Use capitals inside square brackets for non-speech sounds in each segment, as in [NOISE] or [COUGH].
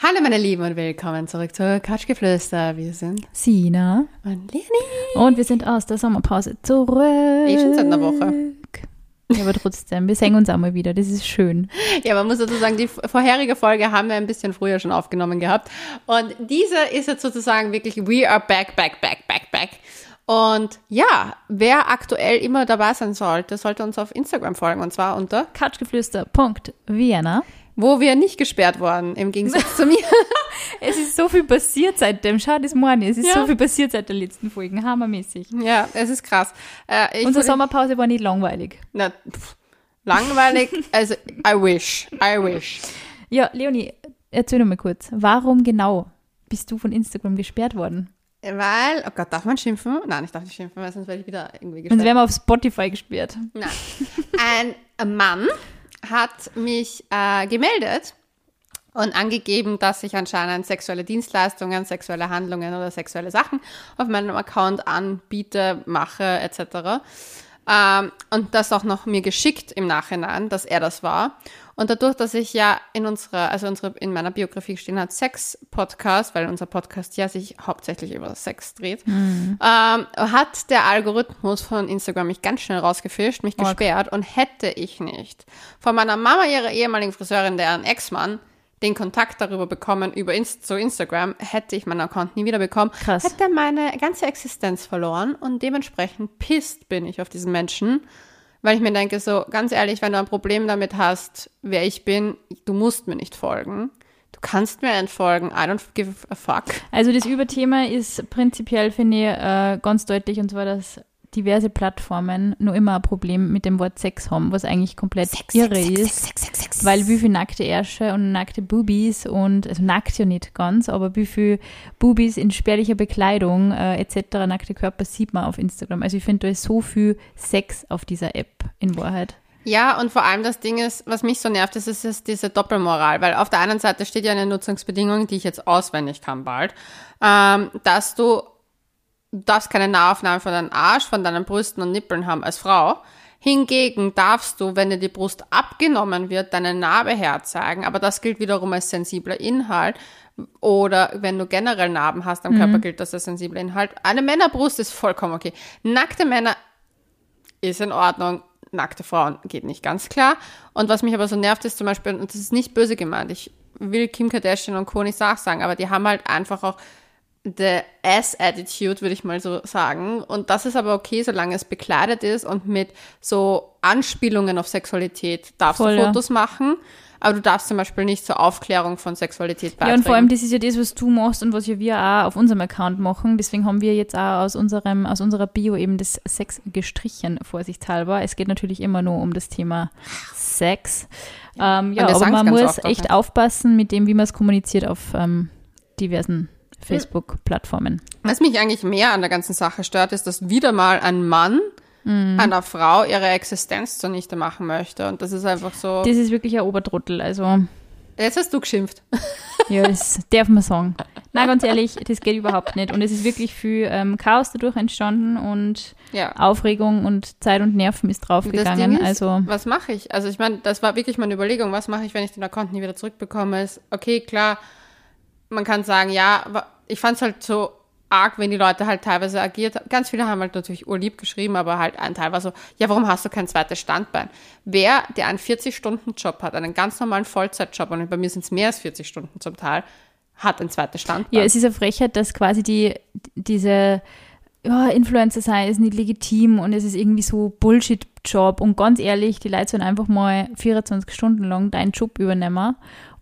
Hallo meine Lieben und willkommen zurück zur Couchgeflüster. Wir sind Sina und Leonie. und wir sind aus der Sommerpause zurück. Eh schon seit einer Woche. Ja, aber trotzdem, wir sehen uns auch mal wieder, das ist schön. Ja, man muss dazu sagen, die vorherige Folge haben wir ein bisschen früher schon aufgenommen gehabt. Und diese ist jetzt sozusagen wirklich We are back, back, back, back, back. Und ja, wer aktuell immer dabei sein sollte, sollte uns auf Instagram folgen und zwar unter, Couchgeflüster.vienna. wo wir nicht gesperrt wurden, im Gegensatz zu mir. [LAUGHS] Es ist so viel passiert seitdem, schau das mal an, es ist Ja. so viel passiert seit der letzten Folge, hammermäßig. Ja, es ist krass. Äh, Unsere Sommerpause war nicht langweilig. Na, pff, langweilig, [LAUGHS] also I wish, I wish. Ja, Leonie, erzähl noch mal kurz, warum genau bist du von Instagram gesperrt worden? Weil, oh Gott, darf man schimpfen? Nein, ich darf nicht schimpfen, weil sonst werde ich wieder irgendwie Sonst gesperrt. wären wir auf Spotify gesperrt. Nein. Ein Mann hat mich äh, gemeldet und angegeben, dass ich anscheinend sexuelle Dienstleistungen, sexuelle Handlungen oder sexuelle Sachen auf meinem Account anbiete, mache etc. Ähm, und das auch noch mir geschickt im Nachhinein, dass er das war. Und dadurch, dass ich ja in unserer, also unsere, in meiner Biografie stehen hat, Sex-Podcast, weil unser Podcast ja sich hauptsächlich über Sex dreht, ähm, hat der Algorithmus von Instagram mich ganz schnell rausgefischt, mich Org. gesperrt und hätte ich nicht von meiner Mama, ihrer ehemaligen Friseurin, deren Ex-Mann, den Kontakt darüber bekommen, über Inst zu Instagram, hätte ich meinen Account nie wieder bekommen. Krass. Hätte meine ganze Existenz verloren und dementsprechend pisst bin ich auf diesen Menschen, weil ich mir denke, so ganz ehrlich, wenn du ein Problem damit hast, wer ich bin, du musst mir nicht folgen. Du kannst mir entfolgen. I don't give a fuck. Also das Überthema ist prinzipiell, finde ich, äh, ganz deutlich, und zwar, dass diverse Plattformen nur immer ein Problem mit dem Wort Sex haben, was eigentlich komplett irre ist. Weil wie viel nackte Ärsche und nackte Boobies und, also nackt ja nicht ganz, aber wie viel Boobies in spärlicher Bekleidung äh, etc., nackte Körper sieht man auf Instagram. Also ich finde, da ist so viel Sex auf dieser App in Wahrheit. Ja, und vor allem das Ding ist, was mich so nervt, ist, ist, ist diese Doppelmoral, weil auf der einen Seite steht ja eine Nutzungsbedingung, die ich jetzt auswendig kann bald, ähm, dass du, du darfst keine Nahaufnahme von deinem Arsch, von deinen Brüsten und Nippeln haben als Frau. Hingegen darfst du, wenn dir die Brust abgenommen wird, deine Narbe herzeigen, aber das gilt wiederum als sensibler Inhalt. Oder wenn du generell Narben hast am Körper, gilt das als sensibler Inhalt. Eine Männerbrust ist vollkommen okay. Nackte Männer ist in Ordnung. Nackte Frauen geht nicht ganz klar. Und was mich aber so nervt, ist zum Beispiel, und das ist nicht böse gemeint, ich will Kim Kardashian und Co. nicht sagen, aber die haben halt einfach auch the Ass-Attitude, würde ich mal so sagen. Und das ist aber okay, solange es bekleidet ist und mit so Anspielungen auf Sexualität darfst Voll, du ja. Fotos machen. Aber du darfst zum Beispiel nicht zur Aufklärung von Sexualität beitragen. Ja, und vor allem, das ist ja das, was du machst und was ja wir auch auf unserem Account machen. Deswegen haben wir jetzt auch aus, unserem, aus unserer Bio eben das Sex gestrichen, vorsichtshalber. Es geht natürlich immer nur um das Thema Sex. Ähm, ja, aber man muss oft echt ne? aufpassen mit dem, wie man es kommuniziert auf ähm, diversen Facebook-Plattformen. Was mich eigentlich mehr an der ganzen Sache stört, ist, dass wieder mal ein Mann Mhm. einer Frau ihre Existenz zunichte machen möchte. Und das ist einfach so. Das ist wirklich ein Obertrottel. Also, Jetzt hast du geschimpft. [LAUGHS] ja, das darf man sagen. Na, ganz ehrlich, das geht überhaupt nicht. Und es ist wirklich viel ähm, Chaos dadurch entstanden und Ja. Aufregung und Zeit und Nerven ist draufgegangen. Ist, Also was mache ich? Also ich meine, das war wirklich meine Überlegung. Was mache ich, wenn ich den Account nie wieder zurückbekomme? Ist, okay, klar, man kann sagen, ja, ich fand es halt so arg, wenn die Leute halt teilweise agiert haben. Ganz viele haben halt natürlich urlieb geschrieben, aber halt ein Teil war so, ja, warum hast du kein zweites Standbein? Wer, der einen 40-Stunden-Job hat, einen ganz normalen Vollzeitjob, und bei mir sind es mehr als 40 Stunden zum Teil, hat ein zweites Standbein. ja, es ist eine Frechheit, dass quasi die diese ja, Influencer sein ist nicht legitim und es ist irgendwie so Bullshit-Job. Und ganz ehrlich, die Leute sollen einfach mal 24 Stunden lang deinen Job übernehmen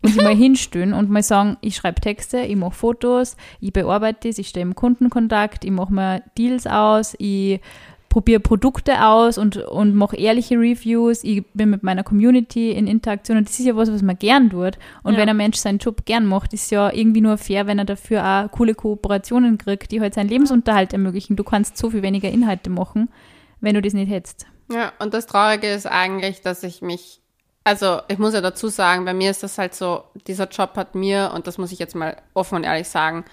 und sich mal hinstellen und mal sagen, ich schreibe Texte, ich mache Fotos, ich bearbeite das, ich stehe im Kundenkontakt, ich mache mir Deals aus, ich probiere Produkte aus und, und mache ehrliche Reviews, ich bin mit meiner Community in Interaktion und das ist ja was, was man gern tut. Und Ja. wenn ein Mensch seinen Job gern macht, ist ja irgendwie nur fair, wenn er dafür auch coole Kooperationen kriegt, die halt seinen Lebensunterhalt ermöglichen. Du kannst so viel weniger Inhalte machen, wenn du das nicht hättest. Ja, und das Traurige ist eigentlich, dass ich mich, also ich muss ja dazu sagen, bei mir ist das halt so, dieser Job hat mir, und das muss ich jetzt mal offen und ehrlich sagen,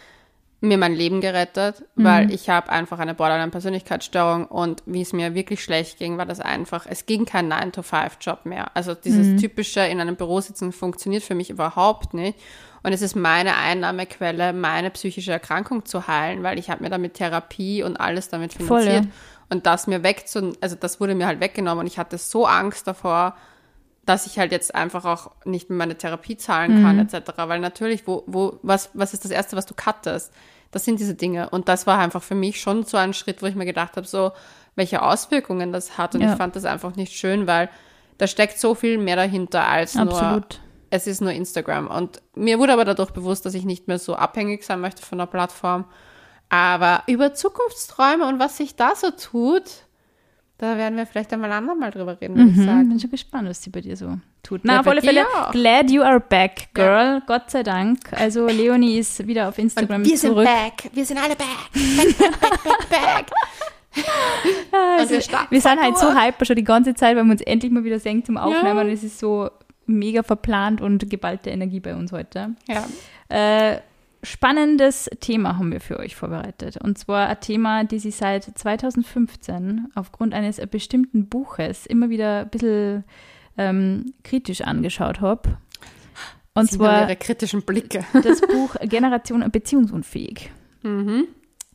mir mein Leben gerettet, weil ich habe einfach eine Borderline-Persönlichkeitsstörung und wie es mir wirklich schlecht ging, war das einfach, es ging kein 9-to-5-Job mehr. Also dieses typische in einem Büro sitzen funktioniert für mich überhaupt nicht. Und es ist meine Einnahmequelle, meine psychische Erkrankung zu heilen, weil ich habe mir damit Therapie und alles damit Voll, finanziert. ja. Und das mir wegzu, also das wurde mir halt weggenommen und ich hatte so Angst davor, dass ich halt jetzt einfach auch nicht mehr meine Therapie zahlen kann, etc. Weil natürlich, wo, wo, was, was ist das Erste, was du cuttest? Das sind diese Dinge. Und das war einfach für mich schon so ein Schritt, wo ich mir gedacht habe, so, welche Auswirkungen das hat. Und Ja. ich fand das einfach nicht schön, weil da steckt so viel mehr dahinter als nur, Absolut. es ist nur Instagram. Und mir wurde aber dadurch bewusst, dass ich nicht mehr so abhängig sein möchte von der Plattform. Aber über Zukunftsträume und was sich da so tut, da werden wir vielleicht einmal andermal drüber reden, würde ich Mhm, sagen. bin schon gespannt, was sie bei dir so tut. Na, Ja, auf alle Fälle, auch. glad you are back, girl. Gott sei Dank. Also Leonie ist wieder auf Instagram wir sind zurück. back. Wir sind alle back. Back, back, back, back, back. Also, [LAUGHS] wir wir sind halt so hyper schon die ganze Zeit, weil wir uns endlich mal wieder sehen zum Aufnehmen. Ja. Und es ist so mega verplant und geballte Energie bei uns heute. Ja. Äh, spannendes Thema haben wir für euch vorbereitet. Und zwar ein Thema, das ich seit 2015 aufgrund eines bestimmten Buches immer wieder ein bisschen ähm, kritisch angeschaut habe. Und Sie zwar ihre kritischen Blicke. [LAUGHS] das Buch Generation Beziehungsunfähig. Mhm.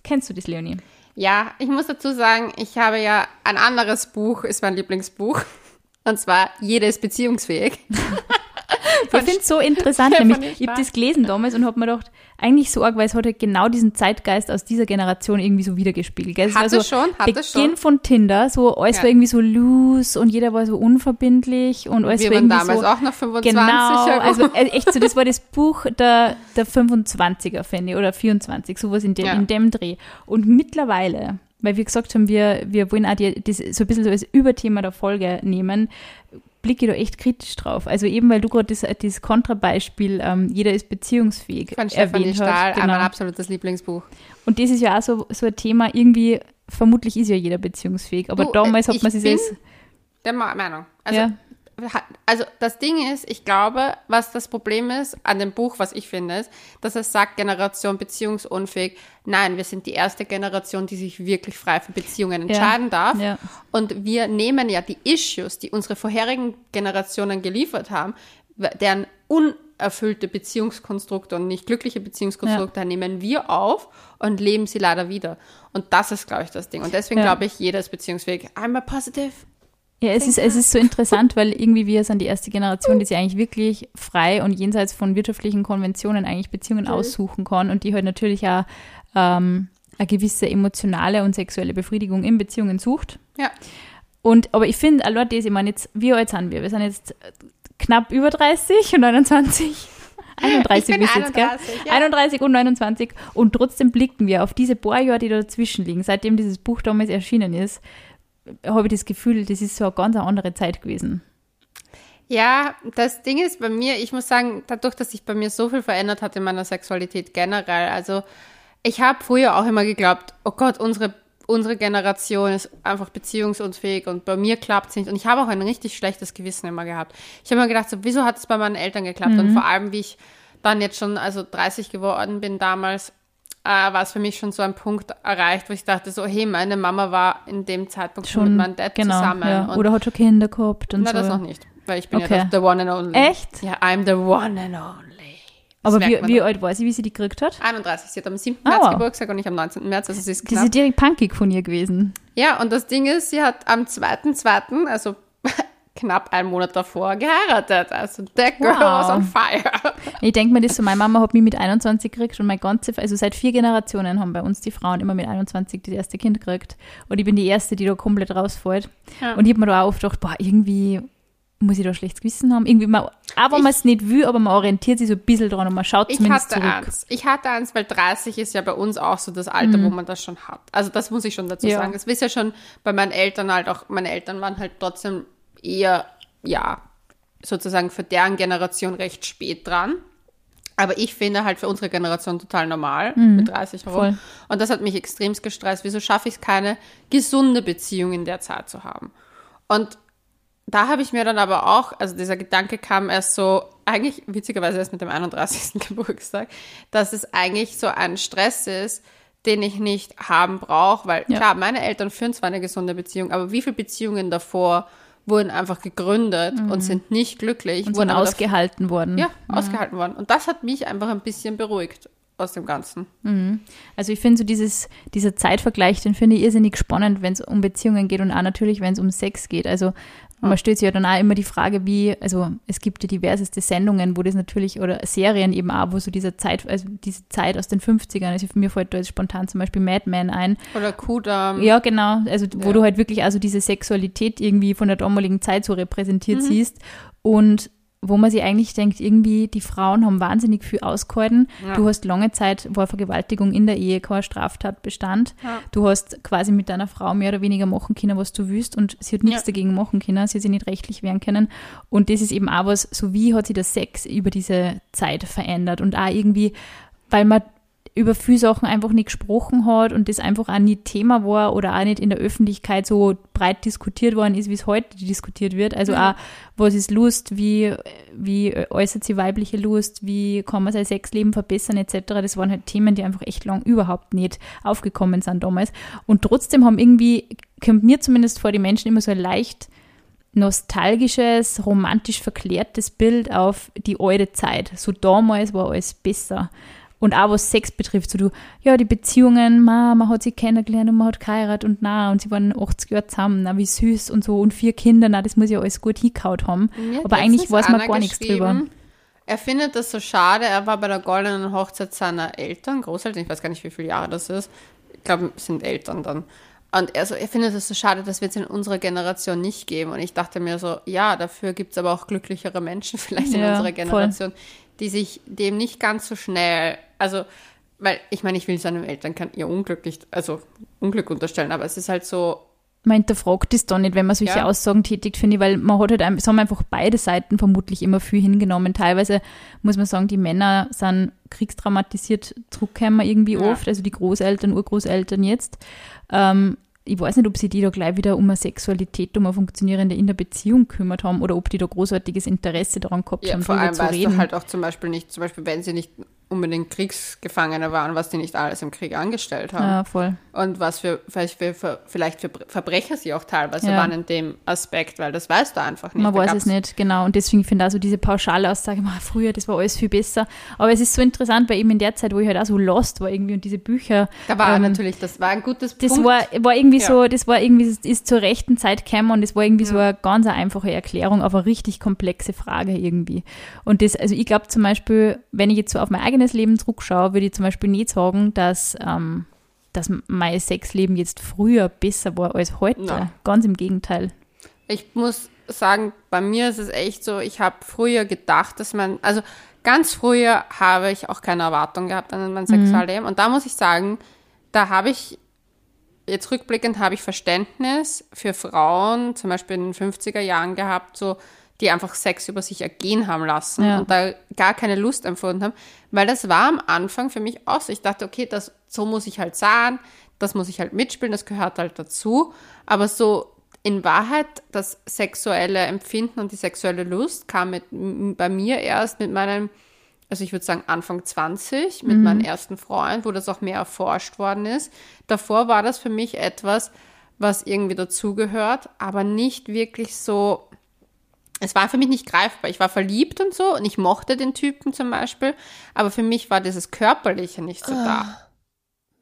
Kennst du das, Leonie? Ja, ich muss dazu sagen, ich habe ja ein anderes Buch, ist mein Lieblingsbuch. Und zwar Jede ist beziehungsfähig. [LAUGHS] Ich finde es so interessant, [LAUGHS] nämlich ich habe das gelesen damals und habe mir gedacht, eigentlich so arg, weil es hat halt genau diesen Zeitgeist aus dieser Generation irgendwie so wiedergespiegelt. Gell? Es Hat so es schon, hat es Beginn schon. von Tinder, so alles Ja. war irgendwie so loose und jeder war so unverbindlich und alles Wir war waren irgendwie damals so, auch noch 25. Genau, herum. also äh, echt so, das war das Buch der, der 25er, finde ich, oder 24, sowas in dem, Ja. in dem Dreh. Und mittlerweile, weil wir gesagt haben, wir, wir wollen auch die, das so ein bisschen so als Überthema der Folge nehmen, blicke ich da echt kritisch drauf. Also eben, weil du gerade das, das Kontrabeispiel, ähm, jeder ist beziehungsfähig, Von Stefanie Stahl, hast. mein Genau. absolutes Lieblingsbuch. Und das ist ja auch so, so ein Thema, irgendwie, vermutlich ist ja jeder beziehungsfähig, aber Du, damals äh, hat man ich sich das... Der Meinung. Also, Ja. Also das Ding ist, ich glaube, was das Problem ist an dem Buch, was ich finde, ist, dass es sagt, Generation beziehungsunfähig. Nein, wir sind die erste Generation, die sich wirklich frei für Beziehungen entscheiden darf. ja. Und wir nehmen ja die Issues, die unsere vorherigen Generationen geliefert haben, deren unerfüllte Beziehungskonstrukte und nicht glückliche Beziehungskonstrukte nehmen wir auf und leben sie leider wieder. Und das ist, glaube ich, das Ding. Und deswegen Ja. glaube ich, jeder ist beziehungsfähig. I'm a positive Ja, es ist, es ist so interessant, weil irgendwie wir sind die erste Generation, die sich eigentlich wirklich frei und jenseits von wirtschaftlichen Konventionen eigentlich Beziehungen aussuchen kann und die halt natürlich auch ähm, eine gewisse emotionale und sexuelle Befriedigung in Beziehungen sucht. Ja. Und, aber ich finde, allein das, ich meine jetzt, wie alt sind wir? Wir sind jetzt knapp über 30 und 29. 31 [LAUGHS] Ich bin bist du jetzt, gell? 31, ja. 31 und 29 und trotzdem blicken wir auf diese paar Jahre, die da dazwischen liegen, seitdem dieses Buch damals erschienen ist, habe ich das Gefühl, das ist so eine ganz andere Zeit gewesen. Ja, das Ding ist bei mir, ich muss sagen, dadurch, dass sich bei mir so viel verändert hat in meiner Sexualität generell, also ich habe früher auch immer geglaubt, oh Gott, unsere, unsere Generation ist einfach beziehungsunfähig und bei mir klappt es nicht. Und ich habe auch ein richtig schlechtes Gewissen immer gehabt. Ich habe mir gedacht, so, wieso hat es bei meinen Eltern geklappt? Und vor allem, wie ich dann jetzt schon, also 30 geworden bin damals, äh, war es für mich schon so ein Punkt erreicht, wo ich dachte so, hey, meine Mama war in dem Zeitpunkt schon, mit meinem Dad genau, zusammen. ja. Und Oder hat schon Kinder gehabt und na, so. das noch nicht, weil ich bin Okay. ja das, the one and only. Echt? Ja, I'm the one and only. Das Aber wie, wie alt war sie, wie sie die gekriegt hat? 31, sie hat am 7. Ah, März. Geburtstag und ich am 19. März, also sie ist Die knapp. ist direkt punkig von ihr gewesen. Ja, und das Ding ist, sie hat am 2.2., also knapp einen Monat davor, geheiratet. Also that girl Wow. was on fire. Ich denke mir das so, meine Mama hat mich mit 21 gekriegt und meine ganze, also seit vier Generationen haben bei uns die Frauen immer mit 21 das erste Kind gekriegt. Und ich bin die Erste, die da komplett rausfällt. Ja. Und ich habe mir da auch oft gedacht, boah, irgendwie muss ich da schlechtes Gewissen haben. Irgendwie, man, aber Ich- man es nicht will, aber man orientiert sich so ein bisschen dran und man schaut Ich zumindest hatte zurück. eins. Ich hatte eins, weil 30 ist ja bei uns auch so das Alter, wo man das schon hat. Also das muss ich schon dazu Ja. sagen. Das ist ja schon bei meinen Eltern halt auch, meine Eltern waren halt trotzdem eher, ja, sozusagen für deren Generation recht spät dran. Aber ich finde halt für unsere Generation total normal, mit 30 herum. voll. Und das hat mich extremst gestresst. Wieso schaffe ich es, keine gesunde Beziehung in der Zeit zu haben? Und da habe ich mir dann aber auch, also dieser Gedanke kam erst so, eigentlich, witzigerweise erst mit dem 31. [LAUGHS] Geburtstag, dass es eigentlich so ein Stress ist, den ich nicht haben brauche, weil Ja. klar, meine Eltern führen zwar eine gesunde Beziehung, aber wie viele Beziehungen davor wurden einfach gegründet und sind nicht glücklich, Mhm. Und wurden ausgehalten worden. ja, ausgehalten worden. Und das hat mich einfach ein bisschen beruhigt aus dem Ganzen. Also ich finde so dieses, dieser Zeitvergleich, den finde ich irrsinnig spannend, wenn es um Beziehungen geht und auch natürlich, wenn es um Sex geht. Also man stellt sich ja dann auch immer die Frage, wie, also es gibt ja diverseste Sendungen, wo das natürlich, oder Serien eben auch, wo so dieser Zeit, also diese Zeit aus den 50ern, also mir fällt da jetzt spontan zum Beispiel Mad Men ein, Oder Kudam. Ja, genau. Also wo Ja. du halt wirklich also diese Sexualität irgendwie von der damaligen Zeit so Mhm. repräsentiert siehst und wo man sich eigentlich denkt, irgendwie die Frauen haben wahnsinnig viel ausgehalten. Ja. Du hast lange Zeit, war Vergewaltigung in der Ehe kein Straftatbestand. Ja. Du hast quasi mit deiner Frau mehr oder weniger machen können, was du willst und sie hat nichts Ja. dagegen machen können, sie hat sich nicht rechtlich wehren können. Und das ist eben auch was, so wie hat sich der Sex über diese Zeit verändert und auch irgendwie, weil man über viele Sachen einfach nicht gesprochen hat und das einfach auch nicht Thema war oder auch nicht in der Öffentlichkeit so breit diskutiert worden ist, wie es heute diskutiert wird. Also Ja. auch, was ist Lust, wie, wie äußert sich weibliche Lust, wie kann man sein Sexleben verbessern etc. Das waren halt Themen, die einfach echt lang überhaupt nicht aufgekommen sind damals. Und trotzdem haben irgendwie, kommt mir zumindest vor, die Menschen immer so ein leicht nostalgisches, romantisch verklärtes Bild auf die alte Zeit. So damals war alles besser. Und auch was Sex betrifft, so du, ja, die Beziehungen, ma, man hat sie kennengelernt und man hat geheiratet und na, und sie waren 80 Jahre zusammen, na, wie süß und so, und vier Kinder, na, das muss ja alles gut hingehaut haben. Hat Aber eigentlich weiß man gar nichts drüber. Er findet das so schade. Er war bei der goldenen Hochzeit seiner Eltern, Großeltern, ich weiß gar nicht, wie viele Jahre das ist. Ich glaube, sind Eltern dann. Und er, so, er findet es so schade, das wird es in unserer Generation nicht geben. Und ich dachte mir so, ja, dafür gibt es aber auch glücklichere Menschen [LAUGHS] vielleicht in Ja, unserer voll. Generation, die sich dem nicht ganz so schnell, also, weil ich meine, ich will seinen Eltern kein ihr unglücklich, also Unglück unterstellen, aber es ist halt so, Man hinterfragt das dann nicht, wenn man solche Ja. Aussagen tätigt, finde ich, weil man hat halt, ein- es haben einfach beide Seiten vermutlich immer viel hingenommen. Teilweise muss man sagen, die Männer sind kriegstraumatisiert zurückgekommen irgendwie Ja. oft, also die Großeltern, Urgroßeltern jetzt. Ähm, ich weiß nicht, ob sie die da gleich wieder um eine Sexualität, um eine funktionierende in der Beziehung kümmert haben oder ob die da großartiges Interesse daran gehabt Ja, haben, vor allem zu weißt reden. du halt auch zum Beispiel nicht, zum Beispiel, wenn sie nicht unbedingt Kriegsgefangene waren, was die nicht alles im Krieg angestellt haben. ja, voll. Und was für, vielleicht für, vielleicht für Verbrecher sie auch teilweise Ja. waren in dem Aspekt, weil das weißt du einfach nicht. Man Da weiß es nicht, genau. Und deswegen finde ich auch so diese pauschale Aussage, [LAUGHS] "Ma, früher, das war alles viel besser. Aber es ist so interessant, weil eben in der Zeit, wo ich halt auch so lost war irgendwie und diese Bücher, Da war ähm, natürlich, das war ein gutes das Punkt. war, war irgendwie Ja. so, das war irgendwie, es ist zur rechten Zeit gekommen und das war irgendwie so eine ganz einfache Erklärung auf eine richtig komplexe Frage irgendwie. Und das, also ich glaube zum Beispiel, wenn ich jetzt so auf mein eigenes Leben zurückschaue, würde ich zum Beispiel nicht sagen, dass, ähm, dass mein Sexleben jetzt früher besser war als heute. Nein. Ganz im Gegenteil. Ich muss sagen, bei mir ist es echt so, ich habe früher gedacht, dass man, also ganz früher habe ich auch keine Erwartung gehabt an mein Sexualleben. Und da muss ich sagen, da habe ich, jetzt rückblickend habe ich Verständnis für Frauen, zum Beispiel in den 50er Jahren gehabt, so, die einfach Sex über sich ergehen haben lassen Ja. und da gar keine Lust empfunden haben, weil das war am Anfang für mich auch so. Ich dachte, okay, das, so muss ich halt sein, das muss ich halt mitspielen, das gehört halt dazu. Aber so in Wahrheit, das sexuelle Empfinden und die sexuelle Lust kam mit, bei mir erst mit meinem, also ich würde sagen Anfang 20, mit meinem ersten Freund, wo das auch mehr erforscht worden ist. Davor war das für mich etwas, was irgendwie dazugehört, aber nicht wirklich so, es war für mich nicht greifbar. Ich war verliebt und so und ich mochte den Typen zum Beispiel, aber für mich war dieses Körperliche nicht so da.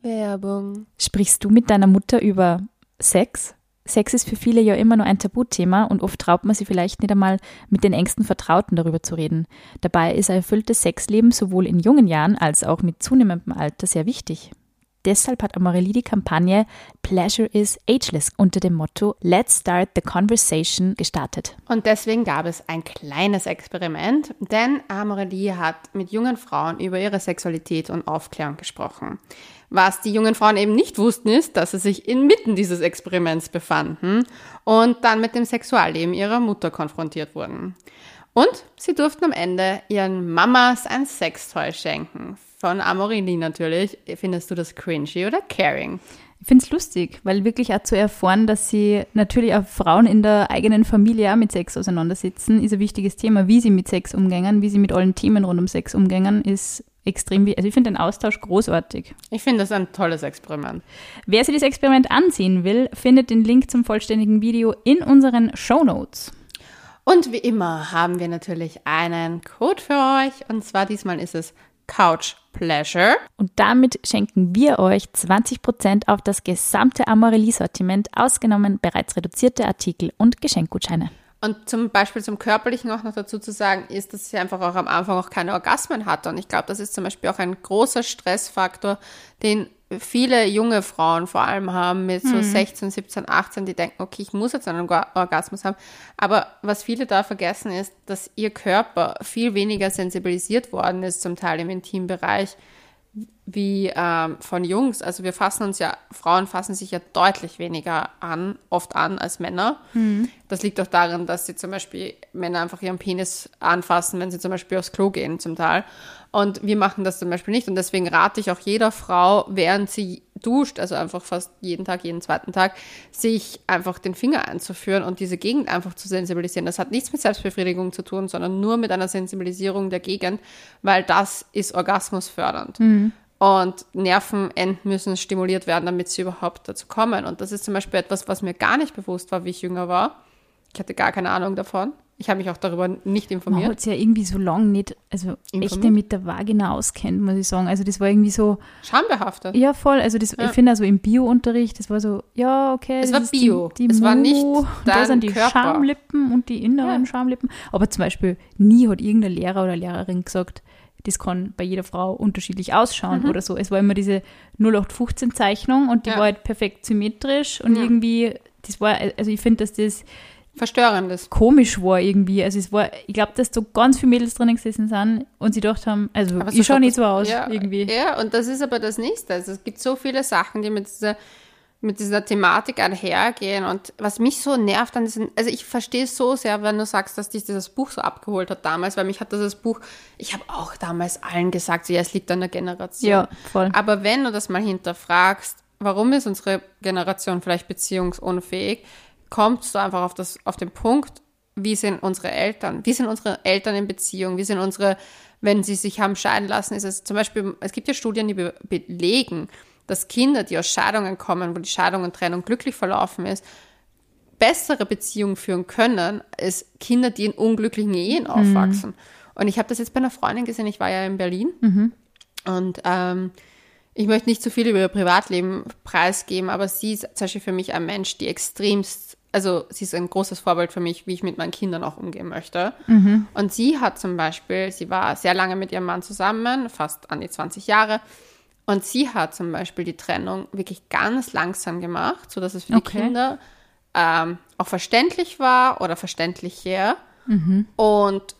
Werbung. Sprichst du mit deiner Mutter über Sex? Sex ist für viele ja immer nur ein Tabuthema und oft traut man sich vielleicht nicht einmal mit den engsten Vertrauten darüber zu reden. Dabei ist ein erfülltes Sexleben sowohl in jungen Jahren als auch mit zunehmendem Alter sehr wichtig. Deshalb hat Amorelie die Kampagne Pleasure is Ageless unter dem Motto Let's Start the Conversation gestartet. Und deswegen gab es ein kleines Experiment, denn Amorelie hat mit jungen Frauen über ihre Sexualität und Aufklärung gesprochen. Was die jungen Frauen eben nicht wussten, ist, dass sie sich inmitten dieses Experiments befanden und dann mit dem Sexualleben ihrer Mutter konfrontiert wurden. Und sie durften am Ende ihren Mamas ein Sextoy schenken. Von Amorelie natürlich. Findest du das cringy oder caring? Ich finde es lustig, weil wirklich auch zu erfahren, dass sie natürlich auch Frauen in der eigenen Familie auch mit Sex auseinandersetzen, ist ein wichtiges Thema. Wie sie mit Sex umgängen, wie sie mit allen Themen rund um Sex umgängen, ist extrem wichtig. Also ich finde den Austausch großartig. Ich finde das ein tolles Experiment. Wer sich das Experiment ansehen will, findet den Link zum vollständigen Video in unseren Show Notes. Und wie immer haben wir natürlich einen Code für euch. Und zwar diesmal ist es Couch Pleasure. Und damit schenken wir euch 20% auf das gesamte Amorelie-Sortiment, ausgenommen bereits reduzierte Artikel und Geschenkgutscheine. Und zum Beispiel zum Körperlichen auch noch dazu zu sagen, ist, dass sie einfach auch am Anfang auch keine Orgasmen hatte. Und ich glaube, das ist zum Beispiel auch ein großer Stressfaktor, den viele junge Frauen vor allem haben mit so 16, 17, 18, die denken, okay, ich muss jetzt einen Orgasmus haben. Aber was viele da vergessen ist, dass ihr Körper viel weniger sensibilisiert worden ist, zum Teil im Intimbereich, wie ähm, von Jungs. Also wir fassen uns ja, Frauen fassen sich ja deutlich weniger an, oft an als Männer. Mhm. Das liegt auch daran, dass sie zum Beispiel Männer einfach ihren Penis anfassen, wenn sie zum Beispiel aufs Klo gehen zum Teil. Und wir machen das zum Beispiel nicht. Und deswegen rate ich auch jeder Frau, während sie duscht, also einfach fast jeden Tag, jeden zweiten Tag, sich einfach den Finger einzuführen und diese Gegend einfach zu sensibilisieren. Das hat nichts mit Selbstbefriedigung zu tun, sondern nur mit einer Sensibilisierung der Gegend, weil das ist orgasmusfördernd. Und Nervenenden müssen stimuliert werden, damit sie überhaupt dazu kommen. Und das ist zum Beispiel etwas, was mir gar nicht bewusst war, wie ich jünger war. Ich hatte gar keine Ahnung davon. Ich habe mich auch darüber nicht Man informiert. hat sich ja irgendwie so lange nicht, also Informiert? nicht mit der Vagina auskennt, muss ich sagen. Also das war irgendwie so, Schambehaftet. ja voll, also das, Ja. ich finde also im Bio-Unterricht, das war so, ja, okay. Es das war Bio. Die, die Es war Mu, nicht Da sind die Körper. Schamlippen und die inneren Ja. Schamlippen. Aber zum Beispiel, nie hat irgendein Lehrer oder Lehrerin gesagt, das kann bei jeder Frau unterschiedlich ausschauen Mhm. oder so. Es war immer diese 0815-Zeichnung und die Ja. war halt perfekt symmetrisch und irgendwie, das war, also ich finde, dass das Verstörendes. komisch war irgendwie. Also es war, ich glaube, dass so ganz viele Mädels drinnen gesessen sind und sie gedacht haben, also Aber ich schaue schaut nicht das- so aus ja, irgendwie. Ja, und das ist aber das Nächste. Also es gibt so viele Sachen, die mit dieser, mit dieser Thematik einhergehen. Und was mich so nervt an diesen, also ich verstehe es so sehr, wenn du sagst, dass dich dieses Buch so abgeholt hat damals, weil mich hat dieses Buch, ich habe auch damals allen gesagt, so, ja, es liegt an der Generation. Ja, voll. Aber wenn du das mal hinterfragst, warum ist unsere Generation vielleicht beziehungsunfähig, kommst du einfach auf, das, auf den Punkt, wie sind unsere Eltern? Wie sind unsere Eltern in Beziehung? Wie sind unsere, wenn sie sich haben scheiden lassen, ist es zum Beispiel, es gibt ja Studien, die be belegen, dass Kinder, die aus Scheidungen kommen, wo die Scheidung und Trennung glücklich verlaufen ist, bessere Beziehungen führen können, als Kinder, die in unglücklichen Ehen aufwachsen. Und ich habe das jetzt bei einer Freundin gesehen, ich war ja in Berlin und ähm, ich möchte nicht zu viel über ihr Privatleben preisgeben, aber sie ist zum Beispiel für mich ein Mensch, die extremst, also sie ist ein großes Vorbild für mich, wie ich mit meinen Kindern auch umgehen möchte. Und sie hat zum Beispiel, sie war sehr lange mit ihrem Mann zusammen, fast an die 20 Jahre. Und sie hat zum Beispiel die Trennung wirklich ganz langsam gemacht, sodass es für die Okay. Kinder ähm, auch verständlich war oder verständlicher. Und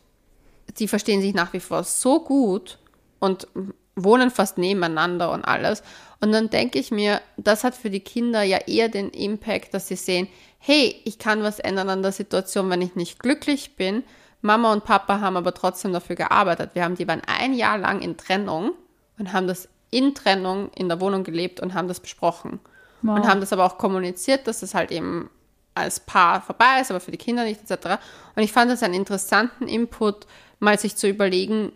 sie verstehen sich nach wie vor so gut und wohnen fast nebeneinander und alles. Und dann denke ich mir, das hat für die Kinder ja eher den Impact, dass sie sehen, hey, ich kann was ändern an der Situation, wenn ich nicht glücklich bin. Mama und Papa haben aber trotzdem dafür gearbeitet. Wir haben die waren ein Jahr lang in Trennung und haben das in Trennung in der Wohnung gelebt und haben das besprochen. Wow. Und haben das aber auch kommuniziert, dass das halt eben als Paar vorbei ist, aber für die Kinder nicht, etc. Und ich fand das einen interessanten Input, mal sich zu überlegen,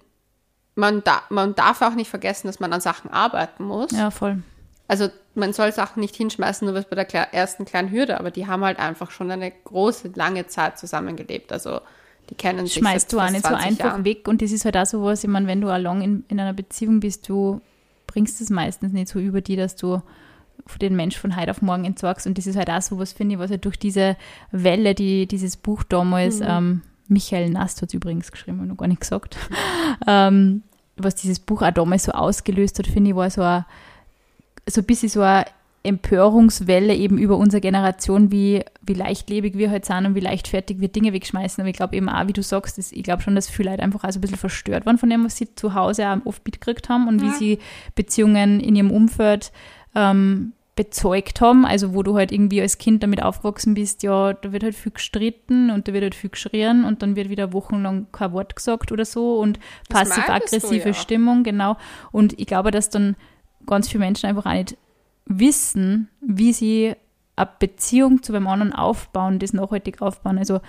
man, da, man darf auch nicht vergessen, dass man an Sachen arbeiten muss. Ja, voll. Also man soll Sachen nicht hinschmeißen, nur was bei der ersten kleinen Hürde, aber die haben halt einfach schon eine große, lange Zeit zusammengelebt. Also die kennen sich Schmeißt du auch nicht so 20 einfach Jahren. weg und das ist halt auch so was, ich meine, wenn du along in, in einer Beziehung bist, du bringst es meistens nicht so über die, dass du den Mensch von heute auf morgen entsorgst und das ist halt auch so was, finde ich, was halt durch diese Welle, die dieses Buch damals, ähm, Michael Nast hat es übrigens geschrieben, ich noch gar nicht gesagt, [LAUGHS] ähm, was dieses Buch auch damals so ausgelöst hat, finde ich, war so ein, so ein bisschen so eine Empörungswelle eben über unsere Generation, wie, wie leichtlebig wir halt sind und wie leichtfertig wir Dinge wegschmeißen. Aber ich glaube eben auch, wie du sagst, das, ich glaube schon, dass viele Leute einfach auch so ein bisschen verstört waren von dem, was sie zu Hause auch oft mitgekriegt haben und wie sie Beziehungen in ihrem Umfeld ähm, bezeugt haben. Also wo du halt irgendwie als Kind damit aufgewachsen bist, ja, da wird halt viel gestritten und da wird halt viel geschrien und dann wird wieder wochenlang kein Wort gesagt oder so und passiv-aggressive ja. Stimmung, genau. Und ich glaube, dass dann ganz viele Menschen einfach auch nicht wissen, wie sie eine Beziehung zu einem anderen aufbauen, das nachhaltig aufbauen. Also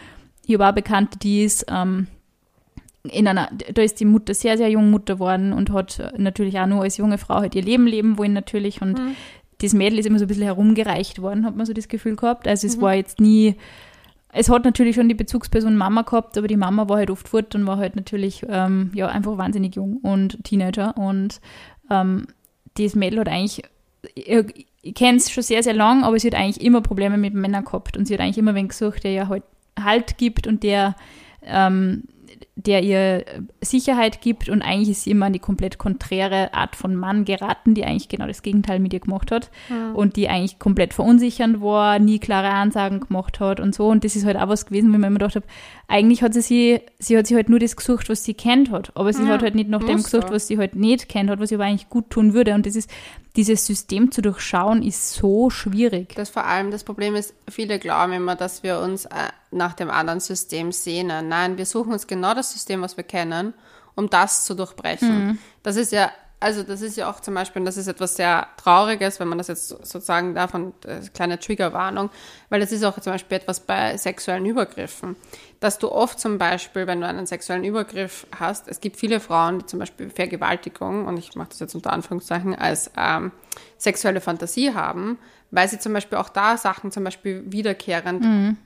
ich habe auch Bekannte, die ist ähm, in einer, da ist die Mutter sehr, sehr jung Mutter geworden und hat natürlich auch nur als junge Frau halt ihr Leben leben wollen natürlich und mhm. Das Mädel ist immer so ein bisschen herumgereicht worden, hat man so das Gefühl gehabt. Also es mhm. war jetzt nie, es hat natürlich schon die Bezugsperson Mama gehabt, aber die Mama war halt oft fort und war halt natürlich ähm, ja einfach wahnsinnig jung und Teenager und ähm, das Mädel hat eigentlich, ich, ich kenne es schon sehr, sehr lang, aber sie hat eigentlich immer Probleme mit Männern gehabt und sie hat eigentlich immer wen gesucht, der ja halt Halt gibt und der ähm, der ihr Sicherheit gibt und eigentlich ist sie immer an die komplett konträre Art von Mann geraten, die eigentlich genau das Gegenteil mit ihr gemacht hat mhm. und die eigentlich komplett verunsichernd war, nie klare Ansagen gemacht hat und so und das ist halt auch was gewesen, wenn man immer gedacht hat, eigentlich hat sie sie, sie hat sich halt nur das gesucht, was sie kennt hat, aber sie ja, hat halt nicht nach dem gesucht, was sie halt nicht kennt hat, was sie aber eigentlich gut tun würde und das ist, dieses System zu durchschauen, ist so schwierig. Das vor allem, das Problem ist, viele glauben immer, dass wir uns äh, nach dem anderen System sehnen. Nein, wir suchen uns genau das System, was wir kennen, um das zu durchbrechen. Mhm. Das ist ja also das ist ja auch zum Beispiel, und das ist etwas sehr Trauriges, wenn man das jetzt sozusagen davon, äh, kleine Triggerwarnung, weil das ist auch zum Beispiel etwas bei sexuellen Übergriffen, dass du oft zum Beispiel, wenn du einen sexuellen Übergriff hast, es gibt viele Frauen, die zum Beispiel Vergewaltigung, und ich mache das jetzt unter Anführungszeichen, als ähm, sexuelle Fantasie haben, weil sie zum Beispiel auch da Sachen zum Beispiel wiederkehrend mhm.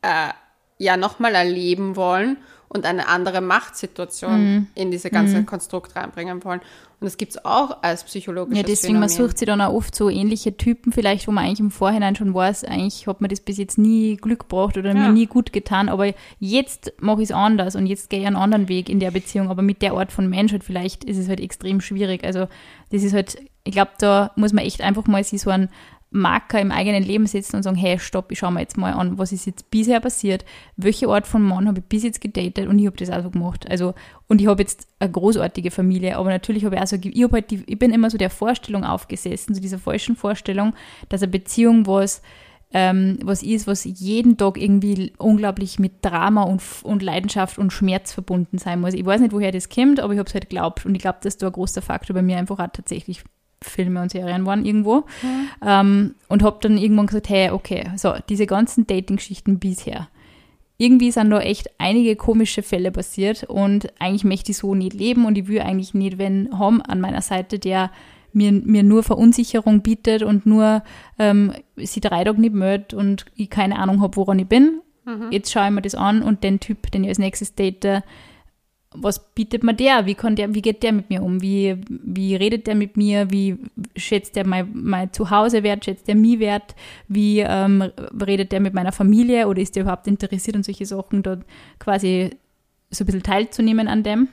äh, ja nochmal erleben wollen und eine andere Machtsituation mhm. in diese ganze mhm. Konstrukt reinbringen wollen. Und das gibt es auch als psychologisches Ja, deswegen, Phänomen. man sucht sich dann auch oft so ähnliche Typen vielleicht, wo man eigentlich im Vorhinein schon weiß, eigentlich hat mir das bis jetzt nie Glück gebracht oder ja. mir nie gut getan, aber jetzt mache ich es anders und jetzt gehe ich einen anderen Weg in der Beziehung, aber mit der Art von Mensch halt vielleicht ist es halt extrem schwierig. Also das ist halt, ich glaube, da muss man echt einfach mal sich so einen Marker im eigenen Leben setzen und sagen, hey, stopp, ich schaue mir jetzt mal an, was ist jetzt bisher passiert, welche Art von Mann habe ich bis jetzt gedatet und ich habe das auch so gemacht. Also, und ich habe jetzt eine großartige Familie, aber natürlich habe ich auch so, ich, halt die, ich bin immer so der Vorstellung aufgesessen, so dieser falschen Vorstellung, dass eine Beziehung was, ähm, was ist, was jeden Tag irgendwie unglaublich mit Drama und, und Leidenschaft und Schmerz verbunden sein muss. Ich weiß nicht, woher das kommt, aber ich habe es halt geglaubt und ich glaube, dass da ein großer Faktor bei mir einfach auch tatsächlich Filme und Serien waren irgendwo. Mhm. Ähm, und habe dann irgendwann gesagt, hey, okay, so, diese ganzen Dating-Geschichten bisher. Irgendwie sind da echt einige komische Fälle passiert und eigentlich möchte ich so nicht leben und ich will eigentlich nicht wenn haben an meiner Seite, der mir, mir nur Verunsicherung bietet und nur ähm, sie drei Tage nicht meldet und ich keine Ahnung habe, woran ich bin. Mhm. Jetzt schaue ich mir das an und den Typ, den ich als nächstes date, was bietet mir der? Wie, kann der? wie geht der mit mir um? Wie, wie redet der mit mir? Wie schätzt der mein, mein Zuhause wert? Schätzt der mich wert? Wie ähm, redet der mit meiner Familie? Oder ist der überhaupt interessiert an solche Sachen, dort quasi so ein bisschen teilzunehmen an dem?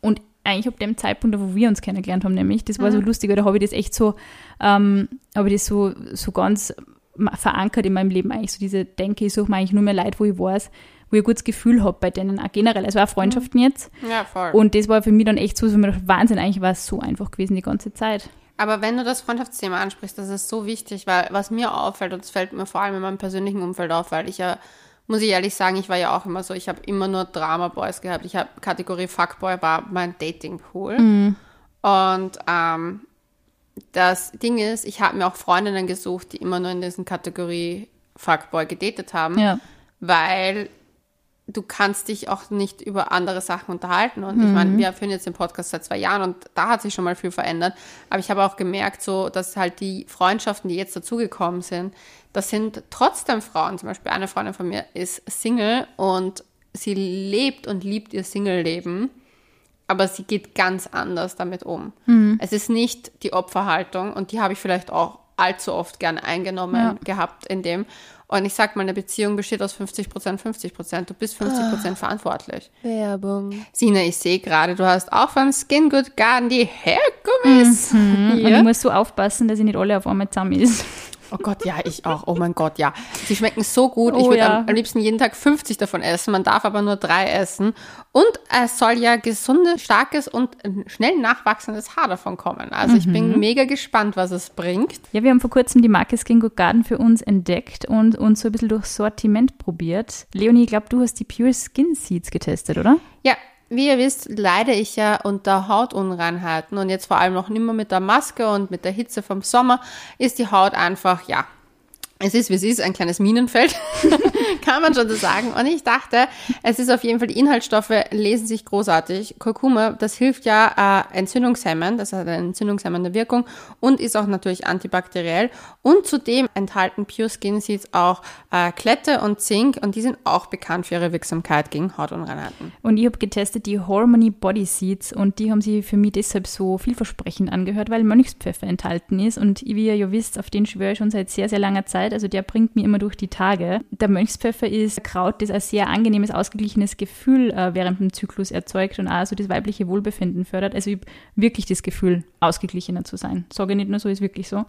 Und eigentlich ab dem Zeitpunkt, wo wir uns kennengelernt haben, nämlich, das war mhm. so lustig, da habe ich das echt so, ähm, habe ich das so, so ganz verankert in meinem Leben eigentlich, so diese Denke, ich suche mir eigentlich nur mehr Leid, wo ich weiß, wo ich ein gutes Gefühl habe bei denen auch generell. Also auch Freundschaften jetzt. Ja, voll. Und das war für mich dann echt so, so Wahnsinn, eigentlich war es so einfach gewesen die ganze Zeit. Aber wenn du das Freundschaftsthema ansprichst, das ist so wichtig, weil was mir auffällt, und es fällt mir vor allem in meinem persönlichen Umfeld auf, weil ich ja, muss ich ehrlich sagen, ich war ja auch immer so, ich habe immer nur Drama-Boys gehabt. Ich habe Kategorie Fuckboy war mein Dating-Pool. Mhm. Und ähm, das Ding ist, ich habe mir auch Freundinnen gesucht, die immer nur in diesen Kategorie Fuckboy gedatet haben, ja. weil du kannst dich auch nicht über andere Sachen unterhalten. Und mhm. ich meine, wir führen jetzt den Podcast seit zwei Jahren und da hat sich schon mal viel verändert. Aber ich habe auch gemerkt, so, dass halt die Freundschaften, die jetzt dazugekommen sind, das sind trotzdem Frauen. Zum Beispiel eine Freundin von mir ist Single und sie lebt und liebt ihr Single-Leben. Aber sie geht ganz anders damit um. Mhm. Es ist nicht die Opferhaltung und die habe ich vielleicht auch allzu oft gerne eingenommen ja. gehabt in dem. Und ich sag mal, eine Beziehung besteht aus 50 Prozent, 50 Prozent. Du bist 50 Prozent ah, verantwortlich. Werbung. Sina, ich sehe gerade, du hast auch von Skin Good Garden die Hairgummis. Mhm. [LAUGHS] Und ich muss so aufpassen, dass ich nicht alle auf einmal zusammen ist. Oh Gott, ja, ich auch. Oh mein Gott, ja. Sie schmecken so gut. Oh, ich würde ja. am, liebsten jeden Tag 50 davon essen. Man darf aber nur drei essen. Und es soll ja gesundes, starkes und schnell nachwachsendes Haar davon kommen. Also mhm. ich bin mhm. mega gespannt, was es bringt. Ja, wir haben vor kurzem die Marke Skin Good Garden für uns entdeckt und uns so ein bisschen durch Sortiment probiert. Leonie, ich glaube, du hast die Pure Skin Seeds getestet, oder? Ja, wie ihr wisst, leide ich ja unter Hautunreinheiten und jetzt vor allem noch nimmer mit der Maske und mit der Hitze vom Sommer ist die Haut einfach, ja, es ist, wie es ist, ein kleines Minenfeld, [LAUGHS] [LAUGHS] kann man schon so sagen. Und ich dachte, es ist auf jeden Fall, die Inhaltsstoffe lesen sich großartig. Kurkuma, das hilft ja äh, entzündungshemmend, das hat eine entzündungshemmende Wirkung und ist auch natürlich antibakteriell. Und zudem enthalten Pure Skin Seeds auch äh, Klette und Zink und die sind auch bekannt für ihre Wirksamkeit gegen Hautunreinheiten. Und ich habe getestet die Harmony Body Seeds und die haben sich für mich deshalb so vielversprechend angehört, weil Mönchspfeffer enthalten ist. Und wie ihr ja wisst, auf den schwöre ich schon seit sehr, sehr langer Zeit. Also der bringt mir immer durch die Tage. Der Mönchspfeffer ist ein Kraut, das ein sehr angenehmes, ausgeglichenes Gefühl äh, während dem Zyklus erzeugt und auch so das weibliche Wohlbefinden fördert. Also wirklich das Gefühl, ausgeglichener zu sein. Sage nicht nur so, ist wirklich so.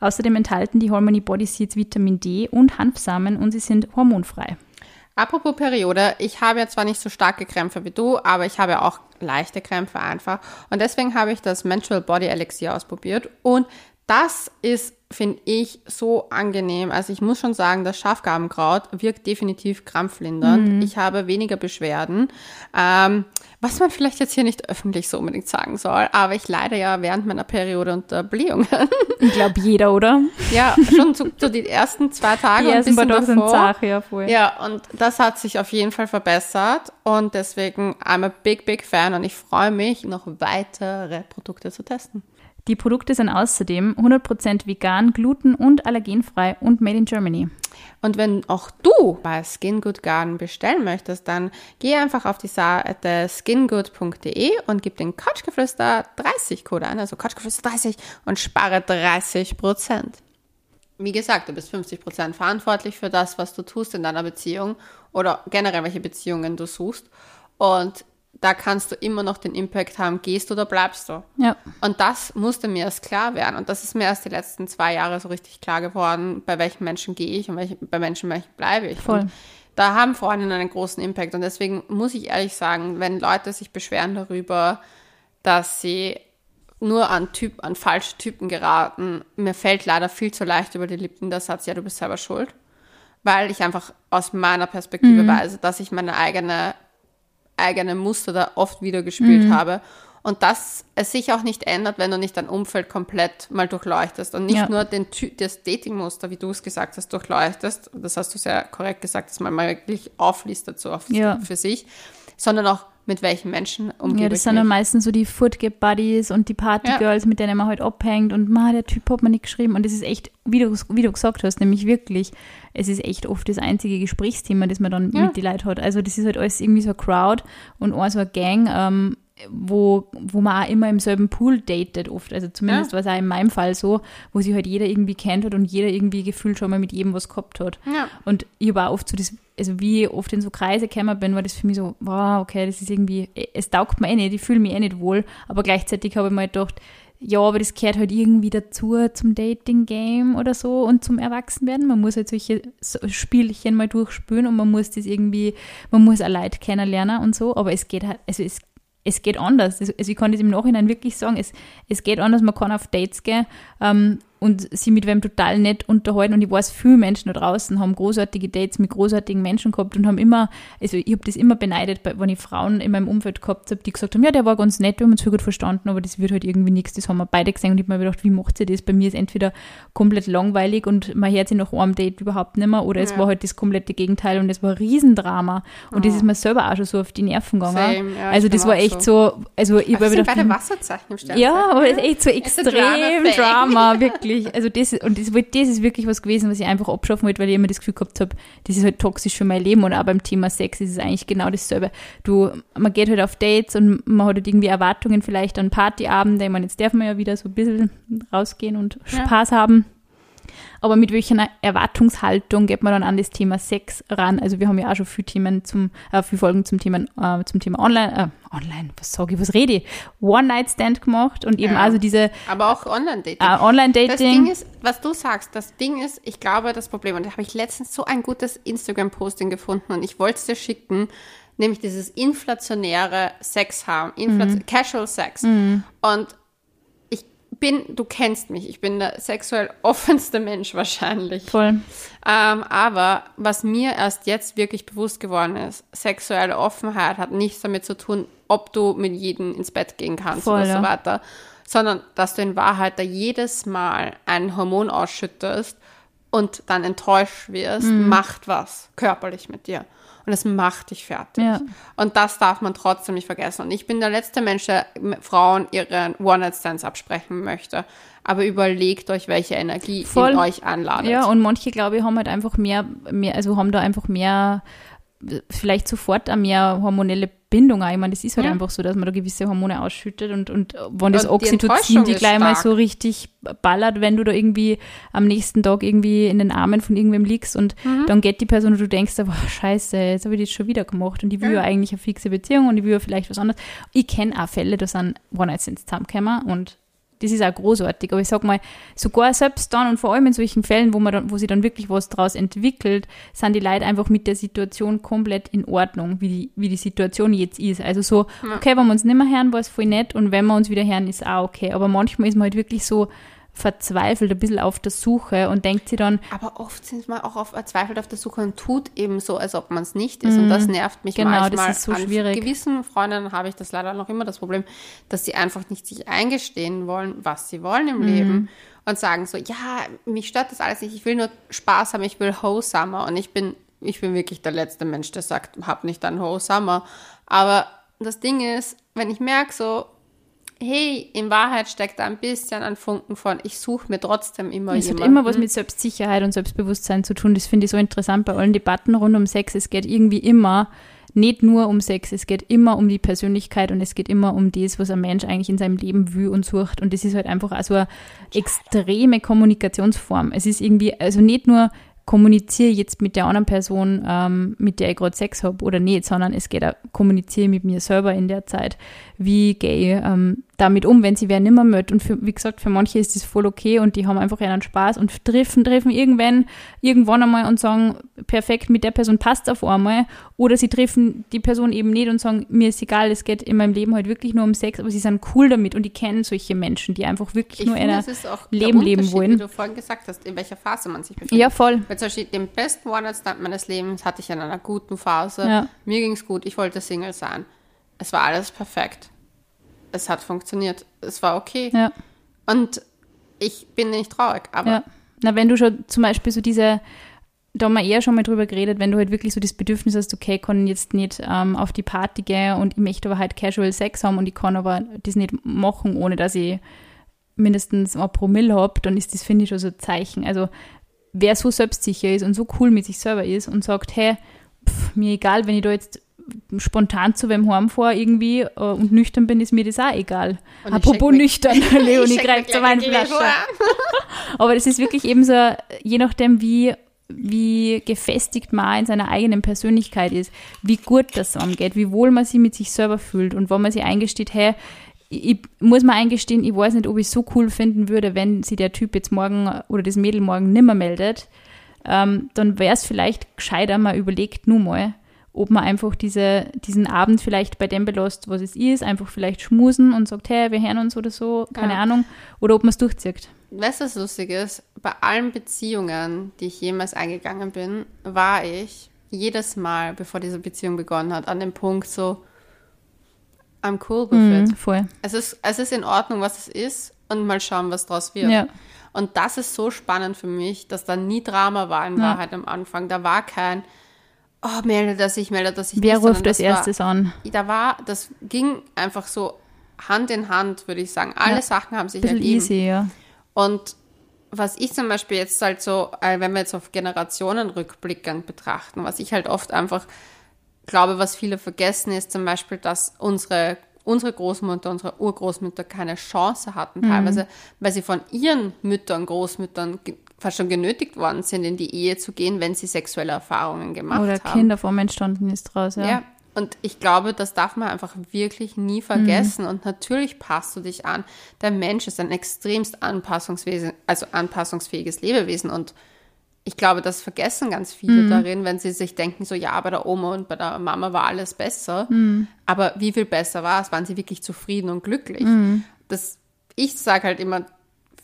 Außerdem enthalten die Harmony Body Seeds Vitamin D und Hanfsamen und sie sind hormonfrei. Apropos Periode, ich habe ja zwar nicht so starke Krämpfe wie du, aber ich habe auch leichte Krämpfe einfach. Und deswegen habe ich das Menstrual Body Elixir ausprobiert. Und das ist finde ich so angenehm. Also ich muss schon sagen, das Schafgarbenkraut wirkt definitiv krampflindernd. Mhm. Ich habe weniger Beschwerden. Ähm, was man vielleicht jetzt hier nicht öffentlich so unbedingt sagen soll, aber ich leide ja während meiner Periode unter Blähungen. Ich glaube jeder, oder? [LAUGHS] Ja, schon zu, zu die ersten zwei Tage die ersten ein bisschen davor. Sache, ja, voll. ja, und das hat sich auf jeden Fall verbessert und deswegen I'm a big, big fan und ich freue mich, noch weitere Produkte zu testen. Die Produkte sind außerdem 100% vegan, gluten- und allergenfrei und made in Germany. Und wenn auch du bei Skin Good Garden bestellen möchtest, dann geh einfach auf die Seite skingood.de und gib den Couchgeflüster 30 Code ein, also Couchgeflüster 30 und spare 30% Wie gesagt, du bist 50% verantwortlich für das, was du tust in deiner Beziehung oder generell welche Beziehungen du suchst. Und da kannst du immer noch den Impact haben, gehst du oder bleibst du. Ja. Und das musste mir erst klar werden. Und das ist mir erst die letzten zwei Jahre so richtig klar geworden, bei welchen Menschen gehe ich und welche, bei welchen bleibe ich. Voll. Und da haben Freundinnen einen großen Impact. Und deswegen muss ich ehrlich sagen, wenn Leute sich beschweren darüber, dass sie nur an Typ, an falsche Typen geraten, mir fällt leider viel zu leicht über die Lippen der Satz, ja, du bist selber schuld. Weil ich einfach aus meiner Perspektive mhm. weiß, dass ich meine eigene eigene Muster da oft wieder gespielt mhm. habe. Und dass es sich auch nicht ändert, wenn du nicht dein Umfeld komplett mal durchleuchtest und nicht ja. nur den das Datingmuster, wie du es gesagt hast, durchleuchtest. Das hast du sehr korrekt gesagt, dass man mal wirklich auflistet so auf, ja. für sich, sondern auch mit welchen Menschen umgeht. Ja, das sind dann meistens so die Footgap-Buddies und die Partygirls, ja. mit denen man halt abhängt und ma, der Typ hat mir nicht geschrieben und das ist echt, wie du, wie du gesagt hast, nämlich wirklich, es ist echt oft das einzige Gesprächsthema, das man dann ja. mit die Leute hat. Also das ist halt alles irgendwie so eine Crowd und auch so eine Gang, ähm, wo, wo man auch immer im selben Pool datet oft. Also zumindest ja. war es auch in meinem Fall so, wo sich halt jeder irgendwie kennt hat und jeder irgendwie gefühlt schon mal mit jedem was gehabt hat. Ja. Und ich auch oft so das, also wie ich oft in so Kreise gekommen bin, war das für mich so, wow, okay, das ist irgendwie, es taugt mir eh nicht, ich fühle mich eh nicht wohl, aber gleichzeitig habe ich mir halt gedacht, ja, aber das gehört halt irgendwie dazu zum Dating-Game oder so und zum Erwachsenwerden. Man muss halt solche Spielchen mal durchspülen und man muss das irgendwie, man muss auch Leute kennenlernen und so, aber es geht halt, also es es geht anders. Also ich kann das im Nachhinein wirklich sagen, es, es geht anders, man kann auf Dates gehen ähm, und sie mit wem total nett unterhalten. Und ich weiß, viele Menschen da draußen haben großartige Dates mit großartigen Menschen gehabt und haben immer, also ich habe das immer beneidet, wenn ich Frauen in meinem Umfeld gehabt habe, die gesagt haben, ja, der war ganz nett, wir haben uns viel gut verstanden, aber das wird halt irgendwie nichts. Das haben wir beide gesehen und ich habe mir gedacht, wie macht sie das? Bei mir ist entweder komplett langweilig und man hört sich nach einem Date überhaupt nicht mehr oder ja. es war halt das komplette Gegenteil und es war ein Riesendrama. Und ja. das ist mir selber auch schon so auf die Nerven gegangen. Ja, also das war echt so. so, also ich habe gedacht, beide Wasserzeichen im Ja, aber es ist echt so extrem Drama, wirklich wirklich, also das, und das, das ist wirklich was gewesen, was ich einfach abschaffen wollte, weil ich immer das Gefühl gehabt habe, das ist halt toxisch für mein Leben und auch beim Thema Sex ist es eigentlich genau dasselbe. Du, man geht halt auf Dates und man hat halt irgendwie Erwartungen vielleicht an Partyabende, ich meine, jetzt darf man ja wieder so ein bisschen rausgehen und Spaß ja. haben. Aber mit welcher Erwartungshaltung geht man dann an das Thema Sex ran? Also wir haben ja auch schon viele Themen zum, äh, viele Folgen zum Thema, äh, zum Thema Online, äh, Online, was sage ich, was rede ich? One-Night-Stand gemacht und eben ja. also diese. Aber auch Online-Dating. Äh, Online-Dating. Das Ding ist, was du sagst, das Ding ist, ich glaube, das Problem, und da habe ich letztens so ein gutes Instagram-Posting gefunden und ich wollte es dir schicken, nämlich dieses inflationäre Sex haben, Infl mhm. Casual Sex. Mhm. Und bin, du kennst mich, ich bin der sexuell [LAUGHS] offenste Mensch wahrscheinlich. Voll. Ähm, aber was mir erst jetzt wirklich bewusst geworden ist, sexuelle Offenheit hat nichts damit zu tun, ob du mit jedem ins Bett gehen kannst Voll, oder ja. so weiter, sondern dass du in Wahrheit da jedes Mal ein Hormon ausschüttest und dann enttäuscht wirst, Mhm. macht was körperlich mit dir. Und es macht dich fertig. Ja. Und das darf man trotzdem nicht vergessen. Und ich bin der letzte Mensch, der Frauen ihre One-Night-Stands absprechen möchte. Aber überlegt euch, welche Energie Voll. in euch anladet. Ja, und manche, glaube ich, haben halt einfach mehr, mehr, also haben da einfach mehr, vielleicht sofort auch mehr hormonelle Bindung. auch. Ich meine, das ist halt Ja. einfach so, dass man da gewisse Hormone ausschüttet und, und wenn das Und die Oxytocin die gleich mal so richtig ballert, wenn du da irgendwie am nächsten Tag irgendwie in den Armen von irgendwem liegst und Mhm. dann geht die Person und du denkst, boah, scheiße, jetzt habe ich das schon wieder gemacht und ich will ja. Ja. eigentlich eine fixe Beziehung und ich will ja vielleicht was anderes. Ich kenne auch Fälle, da sind One-Night-Stands zusammengekommen und das ist auch großartig. Aber ich sag mal, sogar selbst dann und vor allem in solchen Fällen, wo man dann, wo sich dann wirklich was draus entwickelt, sind die Leute einfach mit der Situation komplett in Ordnung, wie die, wie die Situation jetzt ist. Also so, okay, wenn wir uns nicht mehr hören, war es voll nett und wenn wir uns wieder hören, ist auch okay. Aber manchmal ist man halt wirklich so verzweifelt, ein bisschen auf der Suche und denkt sich dann, Aber oft sind man auch auf, verzweifelt auf der Suche und tut eben so, als ob man es nicht ist. Und das nervt mich Genau, das manchmal. ist so An schwierig. gewissen Freundinnen habe ich das leider noch immer das Problem, dass sie einfach nicht sich eingestehen wollen, was sie wollen im Leben. Und sagen so, ja, mich stört das alles nicht, ich will nur Spaß haben, ich will wholesomer. Und ich bin, ich bin wirklich der letzte Mensch, der sagt, hab nicht dann wholesomer. Aber das Ding ist, wenn ich merke so, hey, in Wahrheit steckt da ein bisschen ein Funken von, ich suche mir trotzdem immer Es hat jemanden. immer was mit Selbstsicherheit und Selbstbewusstsein zu tun. Das finde ich so interessant bei allen Debatten rund um Sex. Es geht irgendwie immer nicht nur um Sex, es geht immer um die Persönlichkeit und es geht immer um das, was ein Mensch eigentlich in seinem Leben will und sucht. Und das ist halt einfach auch so eine extreme Kommunikationsform. Es ist irgendwie, also nicht nur kommuniziere jetzt mit der anderen Person, ähm, mit der ich gerade Sex habe oder nicht, sondern es geht auch, kommuniziere mit mir selber in der Zeit. Wie gehe ich ähm, damit um, wenn sie wer nimmer mögt. Und für, wie gesagt, für manche ist das voll okay und die haben einfach einen Spaß und treffen, treffen irgendwann, irgendwann einmal und sagen, perfekt, mit der Person passt auf einmal. Oder sie treffen die Person eben nicht und sagen, mir ist egal, es geht in meinem Leben halt wirklich nur um Sex, aber sie sind cool damit und die kennen solche Menschen, die einfach wirklich Ich nur finde, einer Leben leben wollen. Wie du vorhin gesagt hast, in welcher Phase man sich befindet. Ja, voll. Weil zum Beispiel den besten One-Night-Stand meines Lebens hatte ich in einer guten Phase. Ja. Mir ging es gut, ich wollte Single sein. Es war alles perfekt. Es hat funktioniert. Es war okay. Ja. Und ich bin nicht traurig, aber Ja. Na, wenn du schon zum Beispiel so diese, da haben wir eher schon mal drüber geredet, wenn du halt wirklich so das Bedürfnis hast, okay, ich kann jetzt nicht ähm, auf die Party gehen und ich möchte aber halt Casual Sex haben und ich kann aber das nicht machen, ohne dass ich mindestens ein Promille habe, dann ist das, finde ich, schon so ein Zeichen. Also wer so selbstsicher ist und so cool mit sich selber ist und sagt, hey, pff, mir egal, wenn ich da jetzt spontan zu wem heimfahre irgendwie äh, und nüchtern bin, ist mir das auch egal. Und Apropos nüchtern, [LAUGHS] Leonie greift zur Weinflasche. [LAUGHS] Aber das ist wirklich eben so, je nachdem, wie, wie gefestigt man in seiner eigenen Persönlichkeit ist, wie gut das angeht, wie wohl man sich mit sich selber fühlt und wenn man sich eingesteht, hey, ich, muss mir eingestehen, ich weiß nicht, ob ich es so cool finden würde, wenn sich der Typ jetzt morgen oder das Mädel morgen nimmer meldet, ähm, dann wäre es vielleicht gescheiter, man überlegt nur mal, ob man einfach diese, diesen Abend vielleicht bei dem belässt, was es ist, einfach vielleicht schmusen und sagt, hey, wir hören uns oder so, keine Ja. Ahnung, oder ob man es durchzieht. Weißt du, was lustig ist? Bei allen Beziehungen, die ich jemals eingegangen bin, war ich jedes Mal, bevor diese Beziehung begonnen hat, an dem Punkt so, I'm cool with it. Mhm, voll. Es ist, es ist in Ordnung, was es ist und mal schauen, was draus wird. Ja. Und das ist so spannend für mich, dass da nie Drama war in Ja. Wahrheit am Anfang. Da war kein, oh, melde das ich, melde das ich Wer nicht, ruft als das war- erstes an? Da war, das ging einfach so Hand in Hand, würde ich sagen. Alle Ja. Sachen haben sich ergeben. easy, ja. Und was ich zum Beispiel jetzt halt so, äh, wenn wir jetzt auf Generationen rückblickend betrachten, was ich halt oft einfach glaube, was viele vergessen, ist zum Beispiel, dass unsere, unsere Großmutter, unsere Urgroßmütter keine Chance hatten, Mhm. teilweise, weil sie von ihren Müttern, Großmüttern fast schon genötigt worden sind, in die Ehe zu gehen, wenn sie sexuelle Erfahrungen gemacht Oder haben. Kinder vor entstanden ist draus, ja. Ja. Und ich glaube, das darf man einfach wirklich nie vergessen. Und natürlich passt du dich an. Der Mensch ist ein extremst Anpassungswesen, also anpassungsfähiges Lebewesen. Und ich glaube, das vergessen ganz viele darin, wenn sie sich denken, so ja, bei der Oma und bei der Mama war alles besser. Aber wie viel besser war es? Waren sie wirklich zufrieden und glücklich? Das ich sage halt immer,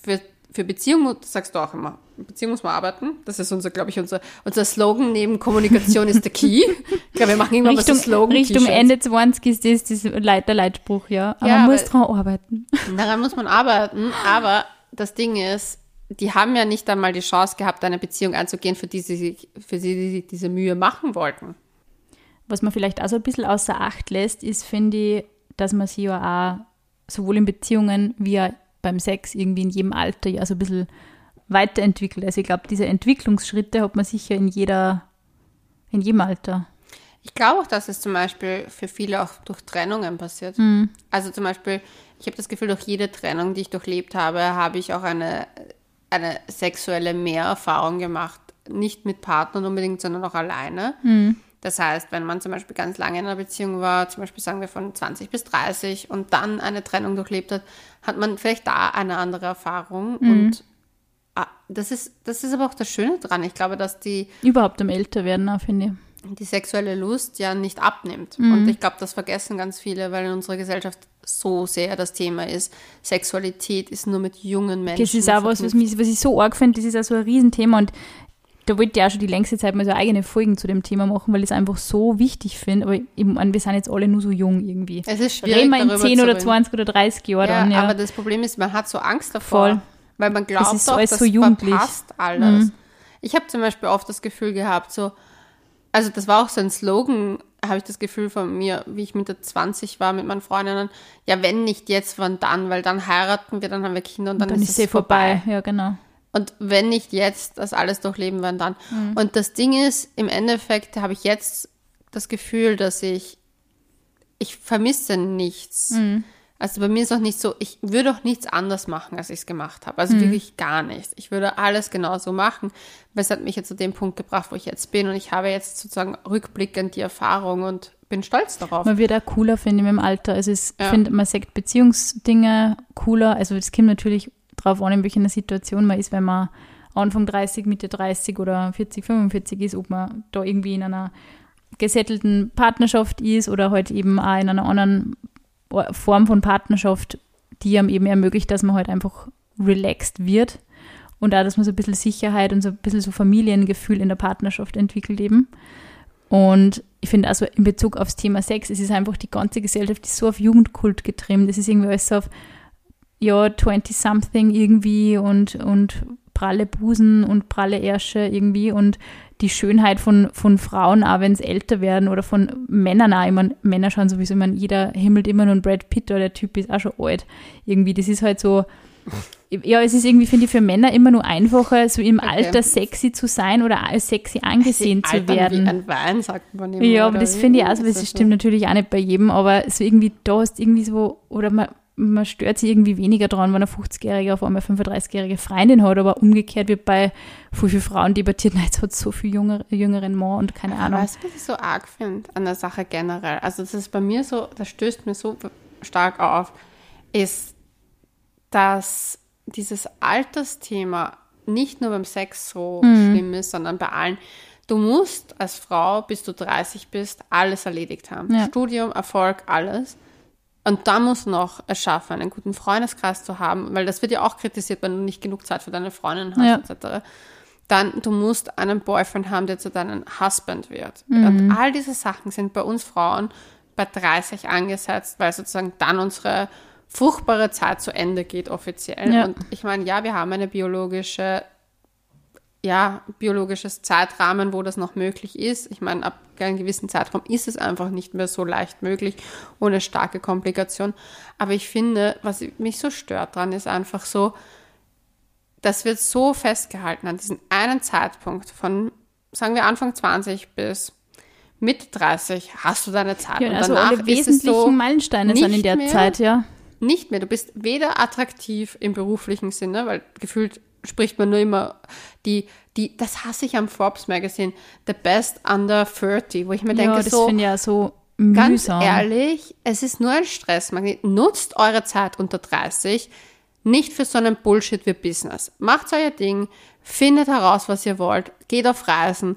für, für Beziehung, das sagst du auch immer, Beziehung muss man arbeiten. Das ist unser, glaube ich, unser, unser Slogan neben Kommunikation ist der Key. Ich glaube, wir machen irgendwann Richtung, was Slogan. Richtung Ende 20 ist das, das Leit, der Leitspruch, ja. Aber Ja, man muss dran arbeiten. Daran muss man arbeiten, aber das Ding ist, die haben ja nicht einmal die Chance gehabt, eine Beziehung einzugehen, für die sie sich, für sie die, diese Mühe machen wollten. Was man vielleicht auch so ein bisschen außer Acht lässt, ist, finde ich, dass man sich ja auch sowohl in Beziehungen wie auch beim Sex irgendwie in jedem Alter ja so ein bisschen weiterentwickelt. Also ich glaube, diese Entwicklungsschritte hat man sicher in jeder, in jedem Alter. Ich glaube auch, dass es zum Beispiel für viele auch durch Trennungen passiert. Also zum Beispiel, ich habe das Gefühl, durch jede Trennung, die ich durchlebt habe, habe ich auch eine, eine sexuelle Mehrerfahrung gemacht. Nicht mit Partnern unbedingt, sondern auch alleine. Das heißt, wenn man zum Beispiel ganz lange in einer Beziehung war, zum Beispiel sagen wir von 20 bis 30 und dann eine Trennung durchlebt hat, hat man vielleicht da eine andere Erfahrung. Und ah, das ist, das ist aber auch das Schöne dran. Ich glaube, dass die Überhaupt am Älterwerden auch, finde ich. die sexuelle Lust ja nicht abnimmt. Und ich glaube, das vergessen ganz viele, weil in unserer Gesellschaft so sehr das Thema ist. Sexualität ist nur mit jungen Menschen. Das ist auch was, was, mich, was ich so arg finde, das ist auch so ein Riesenthema und da wollte ich auch schon die längste Zeit mal so eigene Folgen zu dem Thema machen, weil ich es einfach so wichtig finde. Aber meine, wir sind jetzt alle nur so jung irgendwie. Es ist schwierig, Reden wir in darüber 10 zu oder reden. 20 oder 30 Jahren Ja, dann, ja. aber das Problem ist, man hat so Angst davor. Voll. Weil man glaubt ist doch, alles das so jugendlich. Mhm. verpasst alles. Ich habe zum Beispiel oft das Gefühl gehabt, so, also das war auch so ein Slogan, habe ich das Gefühl von mir, wie ich Mitte 20 war mit meinen Freundinnen, ja, wenn nicht jetzt, wann dann, weil dann heiraten wir, dann haben wir Kinder und dann, dann ist, ist es eh vorbei. Ja, genau. Und wenn nicht jetzt, das alles durchleben werden dann. Und das Ding ist, im Endeffekt habe ich jetzt das Gefühl, dass ich, ich vermisse nichts. Also bei mir ist auch nicht so, ich würde auch nichts anders machen, als ich es gemacht habe. Also wirklich gar nichts. Ich würde alles genauso machen, weil es hat mich jetzt zu dem Punkt gebracht, wo ich jetzt bin. Und ich habe jetzt sozusagen rückblickend die Erfahrung und bin stolz darauf. Man wird auch cooler, finde ich, dem Alter. Also ich Ja. finde, man sagt Beziehungsdinge cooler. Also es kommt natürlich drauf an, in welcher Situation man ist, wenn man Anfang 30, Mitte 30 oder 40, 45 ist, ob man da irgendwie in einer gesettelten Partnerschaft ist oder halt eben auch in einer anderen Form von Partnerschaft, die einem eben ermöglicht, dass man halt einfach relaxed wird und auch, dass man so ein bisschen Sicherheit und so ein bisschen so Familiengefühl in der Partnerschaft entwickelt eben. Und ich finde also in Bezug aufs Thema Sex, es ist einfach die ganze Gesellschaft ist so auf Jugendkult getrimmt. Es ist irgendwie alles so auf, ja, 20-something irgendwie und, und pralle Busen und pralle Ärsche irgendwie und die Schönheit von, von Frauen, auch wenn es älter werden oder von Männern auch. Ich meine, Männer schauen sowieso, ich meine, jeder himmelt immer nur Brad Pitt oder der Typ ist auch schon alt. Irgendwie, das ist halt so, ja, es ist irgendwie, finde ich, für Männer immer nur einfacher, so im Okay. Alter sexy zu sein oder als sexy angesehen zu Altern werden. Wie ein Wein, sagt man immer. Ja, aber das finde ich auch so, Ist das das stimmt natürlich auch nicht bei jedem, aber so irgendwie, da hast du irgendwie so, oder man, man stört sich irgendwie weniger dran, wenn ein 50-Jähriger auf einmal eine 35-jährige Freundin hat, aber umgekehrt wird bei voll vielen Frauen debattiert, [LAUGHS] nein, jetzt hat so viel jüngere, jüngeren Mann und keine Ahnung. Weißt du, was ich so arg finde an der Sache generell? Also, das ist bei mir so, das stößt mir so stark auf, ist, dass dieses Altersthema nicht nur beim Sex so Mhm. schlimm ist, sondern bei allen. Du musst als Frau, bis du 30 bist, alles erledigt haben. Ja. Studium, Erfolg, alles. Und dann musst du noch es schaffen, einen guten Freundeskreis zu haben, weil das wird ja auch kritisiert, wenn du nicht genug Zeit für deine Freundin hast, Ja. etc. Dann, du musst einen Boyfriend haben, der zu deinem Husband wird. Mhm. Und all diese Sachen sind bei uns Frauen bei 30 angesetzt, weil sozusagen dann unsere fruchtbare Zeit zu Ende geht offiziell. Ja. Und ich meine, ja, wir haben eine biologische ja, biologisches Zeitrahmen, wo das noch möglich ist. Ich meine, ab einem gewissen Zeitraum ist es einfach nicht mehr so leicht möglich, ohne starke Komplikation. Aber ich finde, was mich so stört dran, ist einfach so, das wird so festgehalten an diesen einen Zeitpunkt von, sagen wir, Anfang 20 bis Mitte 30 hast du deine Zeit. Ja, und also danach alle ist es wesentlichen so, Meilensteine sind in nicht der mehr- Zeit, ja. nicht mehr. Du bist weder attraktiv im beruflichen Sinne, weil gefühlt spricht man nur immer die, die, das hasse ich am Forbes Magazine, the best under 30, wo ich mir ja, denke, das so, finde ich ja so ganz mühsam. ehrlich, es ist nur ein Stressmagnet. Nutzt eure Zeit unter 30 nicht für so einen Bullshit wie Business. Macht euer Ding, findet heraus, was ihr wollt, geht auf Reisen,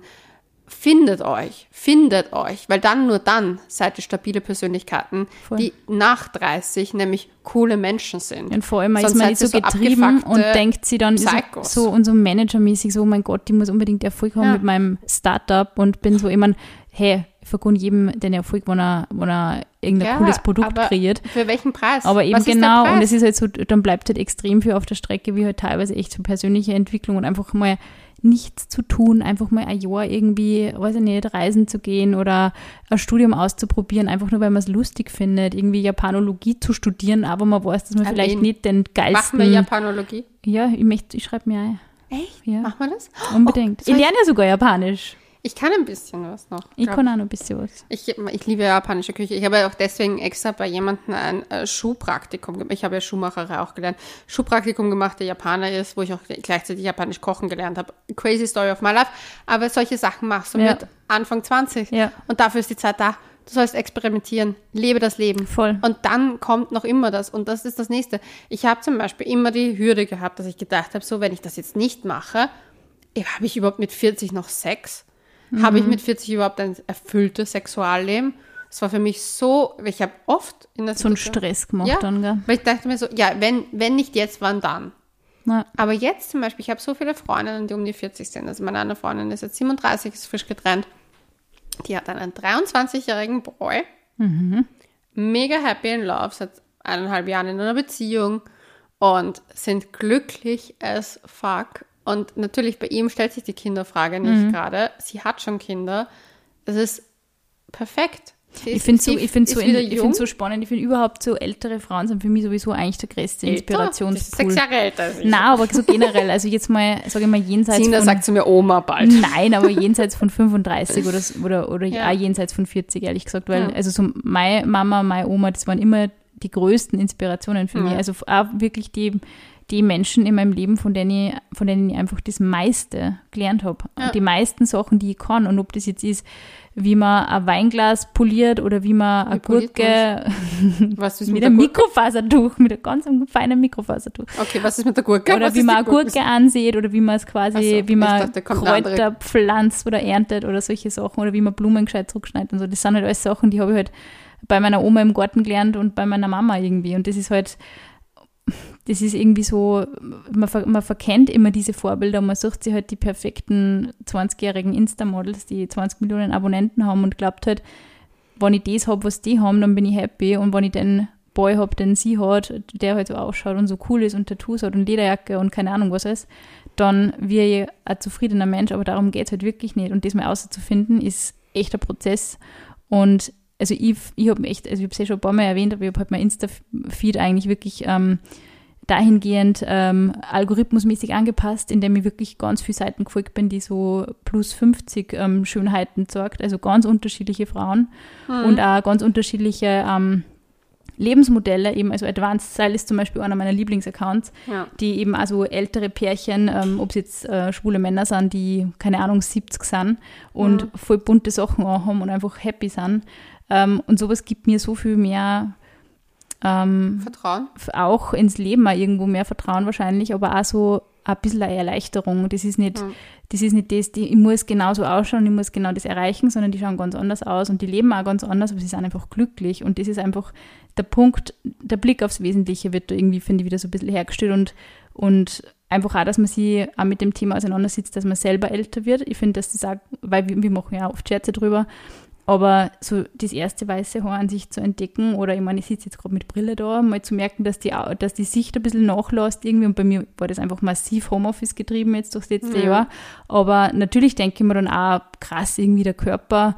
findet euch, findet euch, weil dann nur dann seid ihr stabile Persönlichkeiten, Voll. die nach 30 nämlich coole Menschen sind. Und vor allem ist Sonst man seid nicht so getrieben und denkt sie dann so, Psychos. so und so managermäßig, so, oh mein Gott, ich muss unbedingt Erfolg haben Ja. mit meinem Startup und bin so immer, hey, ich vergunne jedem den Erfolg, wenn er, wenn er irgendein Ja, cooles Produkt kreiert. Für welchen Preis? Aber eben Was ist genau, und es ist halt so, dann bleibt halt extrem viel auf der Strecke, wie halt teilweise echt so persönliche Entwicklung und einfach mal nichts zu tun, einfach mal ein Jahr irgendwie, weiß ich nicht, reisen zu gehen oder ein Studium auszuprobieren, einfach nur, weil man es lustig findet, irgendwie Japanologie zu studieren, aber man weiß, dass man An vielleicht nicht den Machen wir geilsten... Japanologie? Ja, ich möchte, ich schreibe mir ein. Echt? Ja. Machen wir das? Unbedingt. Oh, ich- lerne ja sogar Japanisch. Ich kann ein bisschen was noch. Ich glaub kann auch noch ein bisschen was. Ich, ich liebe japanische Küche. Ich habe ja auch deswegen extra bei jemandem ein äh, Schuhpraktikum gemacht. Ich habe ja Schuhmacherei auch gelernt. Schuhpraktikum gemacht, der Japaner ist, wo ich auch gleichzeitig japanisch kochen gelernt habe. Crazy Story of my life. Aber solche Sachen machst du Ja. mit Anfang 20. Ja. Und dafür ist die Zeit da. Du sollst experimentieren. Lebe das Leben. Voll. Und dann kommt noch immer das. Und das ist das Nächste. Ich habe zum Beispiel immer die Hürde gehabt, dass ich gedacht habe, so, wenn ich das jetzt nicht mache, habe ich überhaupt mit 40 noch Sex? Habe Mhm. ich mit 40 überhaupt ein erfülltes Sexualleben? Es war für mich so, ich habe oft in der So einen Stress gemacht ja, dann, gell? Weil ich dachte mir so, ja, wenn, wenn nicht jetzt, wann dann? Na, Aber jetzt zum Beispiel, ich habe so viele Freundinnen, die um die 40 sind. Also meine eine Freundin ist jetzt 37, ist frisch getrennt. Die hat einen 23-jährigen Boy. Mega happy in love, seit eineinhalb Jahren in einer Beziehung und sind glücklich as fuck. Und natürlich bei ihm stellt sich die Kinderfrage nicht gerade. Sie hat schon Kinder. Es ist perfekt. Sie ich finde so, ich finde so, ich finde so spannend. Ich finde überhaupt so ältere Frauen sind für mich sowieso eigentlich der größte? Das Inspirationspool. Sechs Jahre älter als ich. Nein, aber so generell, also jetzt mal, sage ich mal, jenseits Sina von... sagt zu mir Oma bald. [LAUGHS] Nein, aber jenseits von 35 oder, oder, oder Ja. auch jenseits von 40, ehrlich gesagt. Weil, Ja. also so meine Mama, meine Oma, das waren immer die größten Inspirationen für mich. Ja. Also auch wirklich die, die Menschen in meinem Leben, von denen ich, von denen ich einfach das meiste gelernt habe. Ja. Die meisten Sachen, die ich kann. Und ob das jetzt ist, wie man ein Weinglas poliert oder wie man eine Gurke Was ist [LAUGHS] mit mit einem Gurke? Mikrofasertuch, mit einem ganz feinen Mikrofasertuch. Okay, was ist mit der Gurke? Oder was wie man eine Gurke ansieht oder wie man es quasi, so, wie man dachte. Kräuter pflanzt oder erntet oder solche Sachen oder wie man Blumen gescheit zurückschneidet und so. Das sind halt alles Sachen, die habe ich halt bei meiner Oma im Garten gelernt und bei meiner Mama irgendwie. Und das ist halt, das ist irgendwie so, man, ver, man verkennt immer diese Vorbilder, man sucht sich halt die perfekten 20-jährigen Insta-Models, die 20 Millionen Abonnenten haben und glaubt halt, wenn ich das habe, was die haben, dann bin ich happy und wenn ich den Boy habe, den sie hat, der halt so ausschaut und so cool ist und Tattoos hat und Lederjacke und keine Ahnung was ist, dann wäre ich ein zufriedener Mensch, aber darum geht es halt wirklich nicht. Und das mal auszufinden, ist echt ein Prozess. Und also ich, ich habe echt, also ich habe es ja schon ein paar Mal erwähnt, aber ich habe halt mein Insta-Feed eigentlich wirklich ähm, dahingehend ähm, algorithmusmäßig angepasst, indem ich wirklich ganz viele Seiten gefolgt bin, die so plus 50 ähm, Schönheiten zeigt, also ganz unterschiedliche Frauen und auch ganz unterschiedliche ähm, Lebensmodelle, eben, also Advanced Style ist zum Beispiel einer meiner Lieblingsaccounts, Ja. die eben also ältere Pärchen, ähm, ob es jetzt äh, schwule Männer sind, die, keine Ahnung, 70 sind und voll bunte Sachen haben und einfach happy sind. Ähm, und sowas gibt mir so viel mehr ähm, Vertrauen. auch ins Leben auch irgendwo mehr Vertrauen wahrscheinlich, aber auch so ein bisschen eine Erleichterung. Das ist nicht, Mhm. das ist nicht das, die, ich muss genauso ausschauen, ich muss genau das erreichen, sondern die schauen ganz anders aus und die leben auch ganz anders, aber sie sind einfach glücklich. Und das ist einfach der Punkt, der Blick aufs Wesentliche wird da irgendwie, finde ich, wieder so ein bisschen hergestellt und, und einfach auch, dass man sich auch mit dem Thema auseinandersetzt, dass man selber älter wird. Ich finde, dass das auch, weil wir, wir machen ja oft Scherze drüber, aber so das erste weiße Haar an sich zu entdecken, oder ich meine, ich sitze jetzt gerade mit Brille da, mal zu merken, dass die, dass die Sicht ein bisschen nachlässt irgendwie. Und bei mir war das einfach massiv Homeoffice getrieben jetzt durchs letzte Ja. Jahr. Aber natürlich denke ich mir dann auch, krass, irgendwie der Körper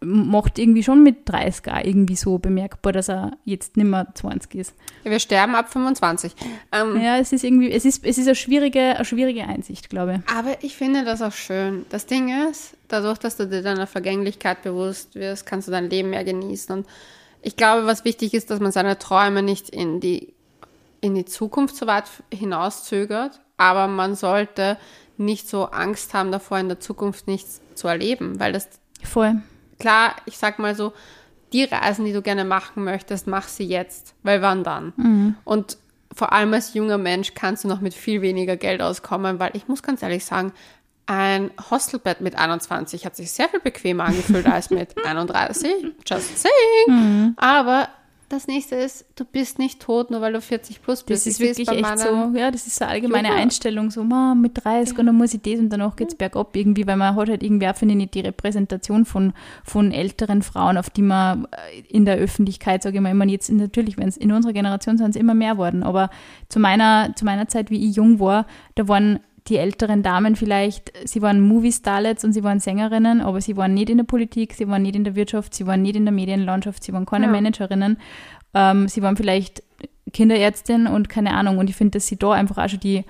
macht irgendwie schon mit 30 auch irgendwie so bemerkbar, dass er jetzt nicht mehr 20 ist. Ja, wir sterben ab 25. Ähm, Ja, es ist irgendwie, es ist, es ist eine schwierige, eine schwierige Einsicht, glaube ich. Aber ich finde das auch schön. Das Ding ist, dadurch, dass du dir deiner Vergänglichkeit bewusst wirst, kannst du dein Leben mehr genießen. Und ich glaube, was wichtig ist, dass man seine Träume nicht in die, in die Zukunft so weit hinauszögert, aber man sollte nicht so Angst haben davor, in der Zukunft nichts zu erleben, weil das Voll. Klar, ich sag mal so, die Reisen, die du gerne machen möchtest, mach sie jetzt, weil wann dann? Und vor allem als junger Mensch kannst du noch mit viel weniger Geld auskommen, weil ich muss ganz ehrlich sagen, ein Hostelbett mit 21 hat sich sehr viel bequemer angefühlt als mit [LAUGHS] 31. Just saying. Aber das nächste ist, du bist nicht tot, nur weil du 40 plus bist. Das ist Ich wirklich echt so, ja, das ist so eine allgemeine Junge. Einstellung, so, ma, mit 30 und dann muss ich das und danach geht's bergab irgendwie, weil man hat halt irgendwie auch, finde ich, nicht die Repräsentation von, von älteren Frauen, auf die man äh, in der Öffentlichkeit, sage ich mal, immer jetzt, natürlich, wenn es in unserer Generation sind es immer mehr worden, aber zu meiner, zu meiner Zeit, wie ich jung war, da waren die älteren Damen vielleicht, sie waren Movie-Starlets und sie waren Sängerinnen, aber sie waren nicht in der Politik, sie waren nicht in der Wirtschaft, sie waren nicht in der Medienlandschaft, sie waren keine Ja. Managerinnen. Ähm, sie waren vielleicht Kinderärztin und keine Ahnung. Und ich finde, dass sie da einfach auch schon die,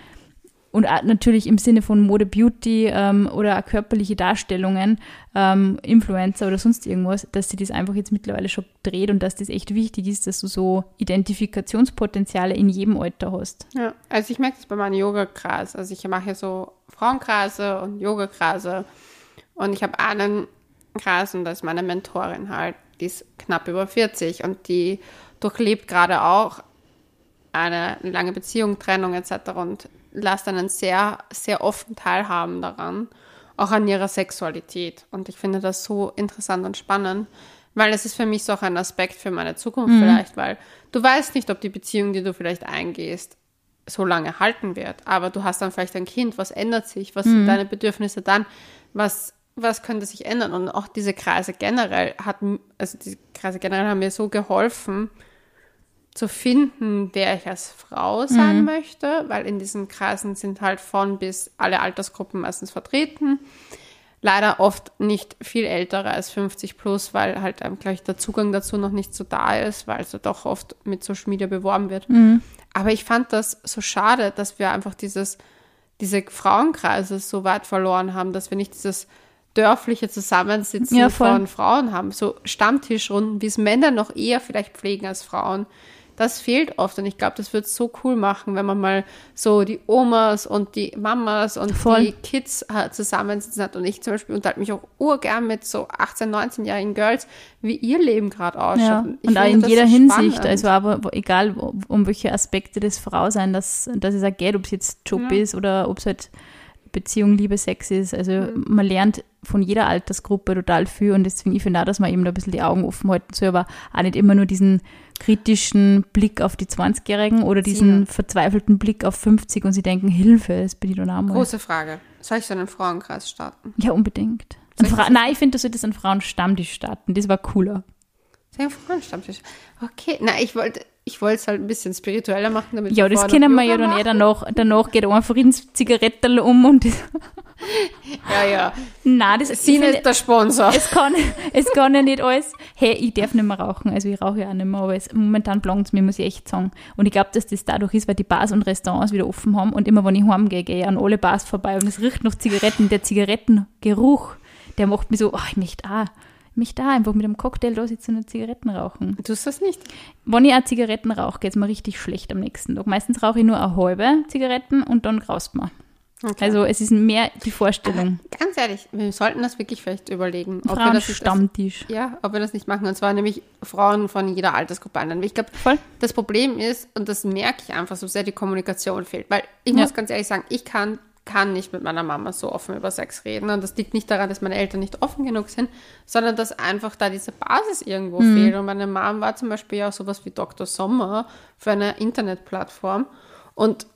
und natürlich im Sinne von Mode, Beauty ähm, oder körperliche Darstellungen, ähm, Influencer oder sonst irgendwas, dass sie das einfach jetzt mittlerweile schon dreht und dass das echt wichtig ist, dass du so Identifikationspotenziale in jedem Alter hast. Ja, also ich merke das bei meinen Yoga-Kras. Also ich mache ja so Frauenkrase und Yoga-Krase. Und ich habe einen Kras und das ist meine Mentorin halt. Die ist knapp über 40 und die durchlebt gerade auch eine lange Beziehung, Trennung etc. und lässt einen sehr, sehr offen teilhaben daran, auch an ihrer Sexualität. Und ich finde das so interessant und spannend, weil es ist für mich so auch ein Aspekt für meine Zukunft vielleicht, weil du weißt nicht, ob die Beziehung, die du vielleicht eingehst, so lange halten wird. Aber du hast dann vielleicht ein Kind, was ändert sich, was sind deine Bedürfnisse dann, was, was könnte sich ändern? Und auch diese Kreise generell hat, also die Kreise generell haben mir so geholfen, zu finden, wer ich als Frau sein möchte, weil in diesen Kreisen sind halt von bis alle Altersgruppen meistens vertreten. Leider oft nicht viel ältere als 50 plus, weil halt ähm, gleich der Zugang dazu noch nicht so da ist, weil es ja doch oft mit Social Media beworben wird. Aber ich fand das so schade, dass wir einfach dieses, diese Frauenkreise so weit verloren haben, dass wir nicht dieses dörfliche Zusammensitzen Ja, von Frauen haben, so Stammtischrunden, wie es Männer noch eher vielleicht pflegen als Frauen. Das fehlt oft und ich glaube, das wird so cool machen, wenn man mal so die Omas und die Mamas und Voll. die Kids äh, zusammensitzen hat. Und ich zum Beispiel unterhalte mich auch urgern mit so 18-, 19-jährigen Girls, wie ihr Leben gerade ausschaut. Ja, und auch in jeder Hinsicht, spannend. also aber egal um welche Aspekte des Frausein, dass, dass es auch geht, ob es jetzt Job Ja. ist oder ob es halt Beziehung, Liebe, Sex ist. Also Mhm. man lernt von jeder Altersgruppe total viel und deswegen, ich finde auch, dass man eben da ein bisschen die Augen offen halten soll, aber auch nicht immer nur diesen kritischen Blick auf die 20-Jährigen oder diesen Sina. verzweifelten Blick auf 50 und sie denken, Hilfe, das bin ich dann auch mal. Große Frage. Soll ich so einen Frauenkreis starten? Ja, unbedingt. Ich Nein, ich finde, du solltest einen Frauenstammtisch starten, das war cooler. Einen Frauenstammtisch? Okay, na, ich wollte ich wollte es halt ein bisschen spiritueller machen, damit Ja, das noch wir ja dann eh danach. Danach geht einfach ins Zigarettel um und [LAUGHS] Ja, ja. Nein, das Sie ist der Sponsor. es kann, es kann ja nicht alles. Hey, ich darf nicht mehr rauchen, also ich rauche ja auch nicht mehr, aber es, momentan belangt es mir, muss ich echt sagen. Und ich glaube, dass das dadurch ist, weil die Bars und Restaurants wieder offen haben und immer, wenn ich heimgehe, gehe ich an alle Bars vorbei und es riecht nach Zigaretten. Der Zigarettengeruch, der macht mich so, oh, ich möchte auch, ich möchte auch einfach mit einem Cocktail da sitzen und Zigaretten rauchen. Tust du das nicht? Wenn ich auch Zigaretten rauche, geht es mir richtig schlecht am nächsten Tag. Meistens rauche ich nur eine halbe Zigaretten und dann graust mir. Okay. Also es ist mehr die Vorstellung. Ganz ehrlich, wir sollten das wirklich vielleicht überlegen, ob wir das nicht Frauenstammtisch. Ja, ob wir das nicht machen. Und zwar nämlich Frauen von jeder Altersgruppe einladen. Ich glaube, das Problem ist, und das merke ich einfach, so sehr die Kommunikation fehlt. Weil ich Ja. muss ganz ehrlich sagen, ich kann, kann nicht mit meiner Mama so offen über Sex reden. Und das liegt nicht daran, dass meine Eltern nicht offen genug sind, sondern dass einfach da diese Basis irgendwo Mhm. fehlt. Und meine Mom war zum Beispiel ja auch sowas wie Dr. Sommer für eine Internetplattform. Und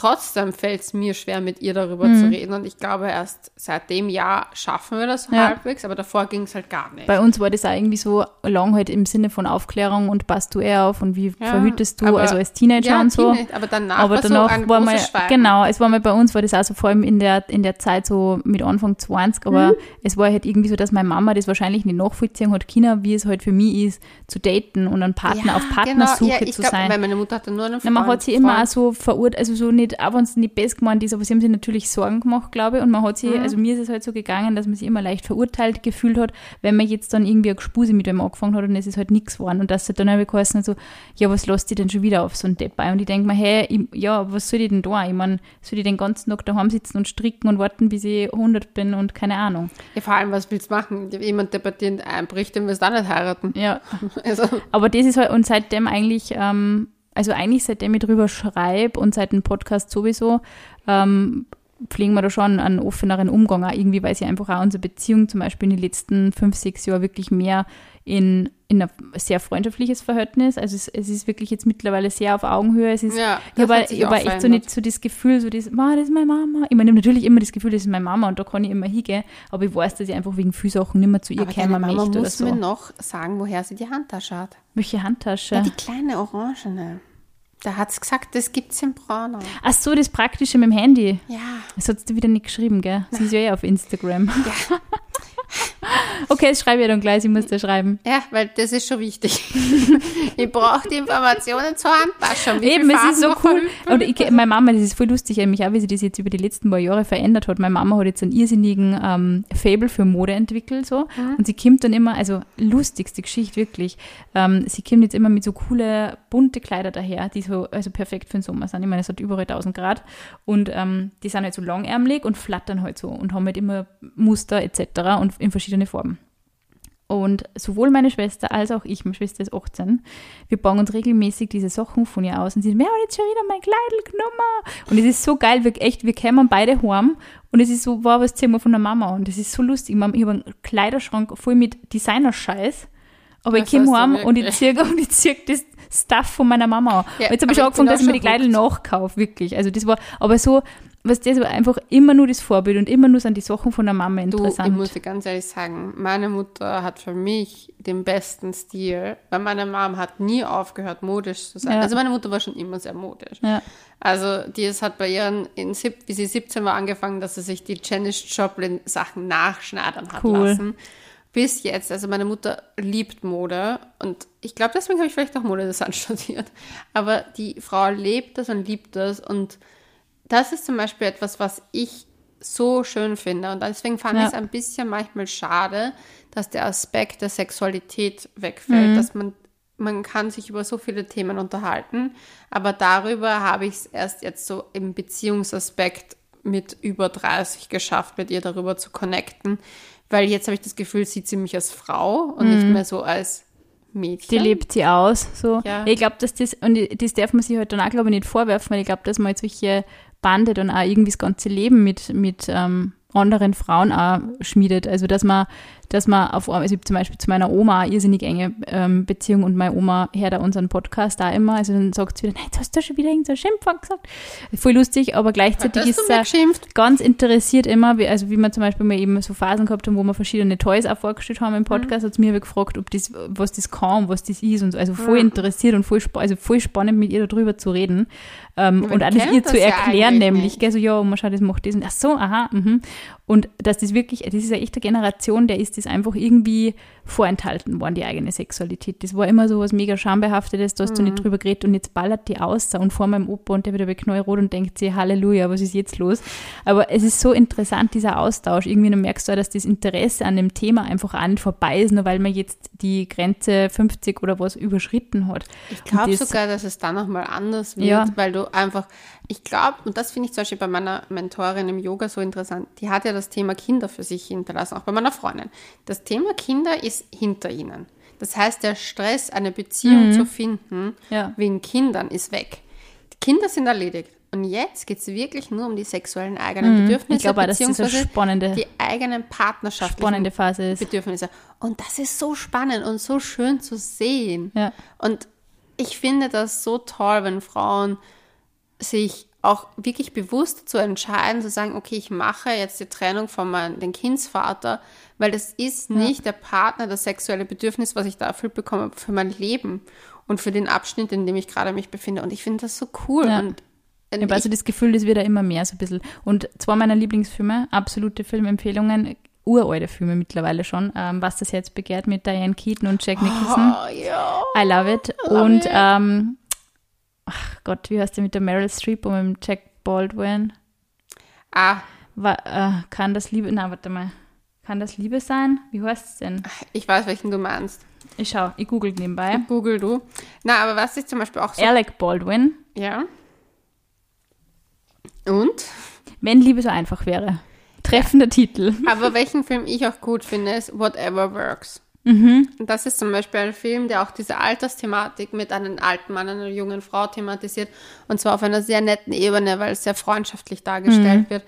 trotzdem fällt es mir schwer, mit ihr darüber zu reden. Und ich glaube, erst seit dem Jahr schaffen wir das Mhm. Ja. halbwegs, aber davor ging es halt gar nicht. Bei uns war das auch irgendwie so lang halt im Sinne von Aufklärung und passt du eher auf und wie Ja, verhütest du, aber- also als Teenager ja, und so. Teenage- aber danach aber war so danach ein war mal, Schweigen. genau, es war mal bei uns, war das auch so vor allem in der, in der Zeit so mit Anfang 20, Mhm. aber es war halt irgendwie so, dass meine Mama das wahrscheinlich nicht nachvollziehen hat, China, wie es halt für mich ist, zu daten und einen Partner auf Partnersuche genau. ja, ich zu glaub, sein. Weil meine Mutter hatte nur einen Na, Freund. man hat sie immer auch so verurteilt, also so nicht, auch wenn es nicht best gemeint ist, aber sie haben sich natürlich Sorgen gemacht, glaube ich. Und man hat sie, Mhm. also mir ist es halt so gegangen, dass man sich immer leicht verurteilt gefühlt hat, wenn man jetzt dann irgendwie eine Gespuse mit dem angefangen hat und es ist halt nichts geworden. Und dass sie dann halt geheißen hat so, ja, was lässt die denn schon wieder auf so ein Depp ein? Und ich denke mir, hey, ich, ja, was soll ich denn da? Ich meine, soll ich den ganzen Tag daheim sitzen und stricken und warten, bis ich 100 bin und keine Ahnung. Ja, vor allem, was willst du machen? Jemand, der bei dir einbricht, den wirst du auch nicht heiraten. Ja, [LAUGHS] Also, Aber das ist halt, und seitdem eigentlich, ähm, also eigentlich seitdem ich drüber schreibe und seit dem Podcast sowieso, ähm, pflegen wir da schon einen offeneren Umgang. Auch irgendwie, weil sie einfach auch unsere Beziehung zum Beispiel in den letzten fünf, sechs Jahren wirklich mehr in, in ein sehr freundschaftliches Verhältnis. Also es, es ist wirklich jetzt mittlerweile sehr auf Augenhöhe. Es ist, Ja, ich habe hab auch echt so verändert. nicht so das Gefühl, so das, Ma, das ist meine Mama. Ich meine, ich natürlich immer das Gefühl, das ist meine Mama und da kann ich immer hingehen, aber ich weiß, dass ich einfach wegen vielen Sachen nicht mehr zu ihr Aber kommen möchte oder muss so. mir noch sagen, woher sie die Handtasche hat. Welche Handtasche? Ja, die kleine orangene. Da hat es gesagt, das gibt's in Braunau. Ach so, das Praktische mit dem Handy. Ja. Das hat sie wieder nicht geschrieben, gell? Sie ist ja eh auf Instagram. [LAUGHS] okay, das schreibe ich dann gleich, ich muss da schreiben. Ja, weil das ist schon wichtig. [LAUGHS] ich brauche die Informationen zur Handtasche. Und wie Eben, es ist so cool. Und ich, meine Mama, das ist voll lustig, nämlich auch, wie sie das jetzt über die letzten paar Jahre verändert hat. Meine Mama hat jetzt einen irrsinnigen ähm, Fable für Mode entwickelt, so. Und sie kommt dann immer, also lustigste Geschichte, wirklich. Ähm, sie kommt jetzt immer mit so coole, bunte Kleider daher, die so, also perfekt für den Sommer sind. Ich meine, es hat überall 1000 Grad. Und ähm, die sind halt so langärmelig und flattern halt so und haben halt immer Muster etc. und in verschiedene Farben. Und sowohl meine Schwester als auch ich, meine Schwester ist 18, wir bauen uns regelmäßig diese Sachen von ihr aus und sie, wer hat jetzt schon wieder mein Kleidel genommen? Und es ist so geil, wir, echt, wir kämen beide heim und es ist so, wow, was ziehen wir von der Mama? Und das ist so lustig. Ich habe einen Kleiderschrank voll mit Designer-Scheiß, aber Das ich komme heim und ich ziehe und ich zieh das Stuff von meiner Mama. Ja, jetzt habe ich angefangen, ich dass ich mir die Kleider schon nachkaufe, wirklich. Also das war, aber so, was das war einfach immer nur das Vorbild und immer nur sind die Sachen von der Mama Du, interessant. ich muss dir ganz ehrlich sagen, meine Mutter hat für mich den besten Stil, weil meine Mom hat nie aufgehört, modisch zu sein. Ja. Also meine Mutter war schon immer sehr modisch. ja. Also die ist hat bei ihren, in, wie sie 17 war, angefangen, dass sie sich die Janis Joplin Sachen nachschneidern hat Cool. lassen. Bis jetzt, also meine Mutter liebt Mode und ich glaube, deswegen habe ich vielleicht auch Modedesign [LAUGHS] studiert. Aber die Frau lebt das und liebt das und das ist zum Beispiel etwas, was ich so schön finde. Und deswegen fand Ja. ich es ein bisschen manchmal schade, dass der Aspekt der Sexualität wegfällt, dass man, man kann sich über so viele Themen unterhalten, aber darüber habe ich es erst jetzt so im Beziehungsaspekt mit über 30 geschafft, mit ihr darüber zu connecten, weil jetzt habe ich das Gefühl, sieht sie mich als Frau und nicht mehr so als Mädchen. Die lebt sie aus. So. Ja. Ich glaube, dass das, und das darf man sich halt dann auch, glaube ich, nicht vorwerfen, weil ich glaube, dass man jetzt solche Bande dann auch irgendwie das ganze Leben mit, mit ähm, anderen Frauen auch schmiedet. Also, dass man, dass man auf, also ich zum Beispiel zu meiner Oma eine irrsinnig enge ähm, Beziehung und meine Oma hört auch unseren Podcast da immer. Also, dann sagt sie wieder, nein, jetzt hast du schon wieder irgendein Schimpfwort gesagt. Voll lustig, aber gleichzeitig ist geschimpft? ganz interessiert immer, wie, also wie wir zum Beispiel mal eben so Phasen gehabt haben, wo wir verschiedene Toys auch vorgestellt haben im Podcast, hat sie mir gefragt, ob das, was das kann, was das ist und so. Also voll interessiert und voll, also voll spannend mit ihr darüber zu reden ähm, und alles ihr zu ja erklären, eigentlich nämlich, nicht. gell, so, ja, man schaut, das macht das und ach so, aha, mhm. Und dass das wirklich, das ist eine echte Generation, der ist das einfach irgendwie vorenthalten worden, die eigene Sexualität. Das war immer so was mega schambehaftetes, da hast du Mhm. nicht drüber geredet und jetzt ballert die aus und vor meinem Opa und der wird aber knallrot und denkt sich, Halleluja, was ist jetzt los? Aber es ist so interessant, dieser Austausch. Irgendwie dann merkst du auch, dass das Interesse an dem Thema einfach auch nicht vorbei ist, nur weil man jetzt die Grenze 50 oder was überschritten hat. Ich glaube das- sogar, dass es dann nochmal anders wird, Ja. weil du einfach, ich glaube, und das finde ich zum Beispiel bei meiner Mentorin im Yoga so interessant, die hat ja das Thema Kinder für sich hinterlassen, auch bei meiner Freundin. Das Thema Kinder ist hinter ihnen. Das heißt, der Stress, eine Beziehung zu finden Mhm. Ja. wegen Kindern ist weg. Die Kinder sind erledigt. Und jetzt geht es wirklich nur um die sexuellen eigenen Bedürfnisse, Mhm. Ich glaube das eine beziehungsweise spannende, die eigenen partnerschaftlichen spannende Phase ist. Bedürfnisse. Und das ist so spannend und so schön zu sehen. Ja. Und ich finde das so toll, wenn Frauen sich auch wirklich bewusst zu entscheiden, zu sagen, okay, ich mache jetzt die Trennung von meinem den Kindsvater, weil das ist nicht der Partner, das sexuelle Bedürfnis, was ich da erfüllt bekomme für mein Leben und für den Abschnitt, in dem ich gerade mich befinde. Und ich finde das so cool. Ja. Und, Ich habe also das Gefühl, das wird ja immer mehr so ein bisschen. Und zwei meiner Lieblingsfilme, absolute Filmempfehlungen, uralte Filme mittlerweile schon, ähm, Was das Herz begehrt mit Diane Keaton und Jack Nicholson. oh, ja. I love it. Love und it. Ähm, ach Gott, wie heißt der mit der Meryl Streep und mit dem Jack Baldwin? Ah, Wa äh, kann das Liebe, na warte mal, kann das Liebe sein? Wie heißt es denn? ich weiß, welchen du meinst. Ich schau, ich google nebenbei. Google du. Na, aber was ich zum Beispiel auch so. Alec Baldwin, Ja. Und? wenn Liebe so einfach wäre. Treffender Titel. Aber welchen Film ich auch gut finde, ist Whatever Works. Und das ist zum Beispiel ein Film, der auch diese Altersthematik mit einem alten Mann einer jungen Frau thematisiert. Und zwar auf einer sehr netten Ebene, weil es sehr freundschaftlich dargestellt wird.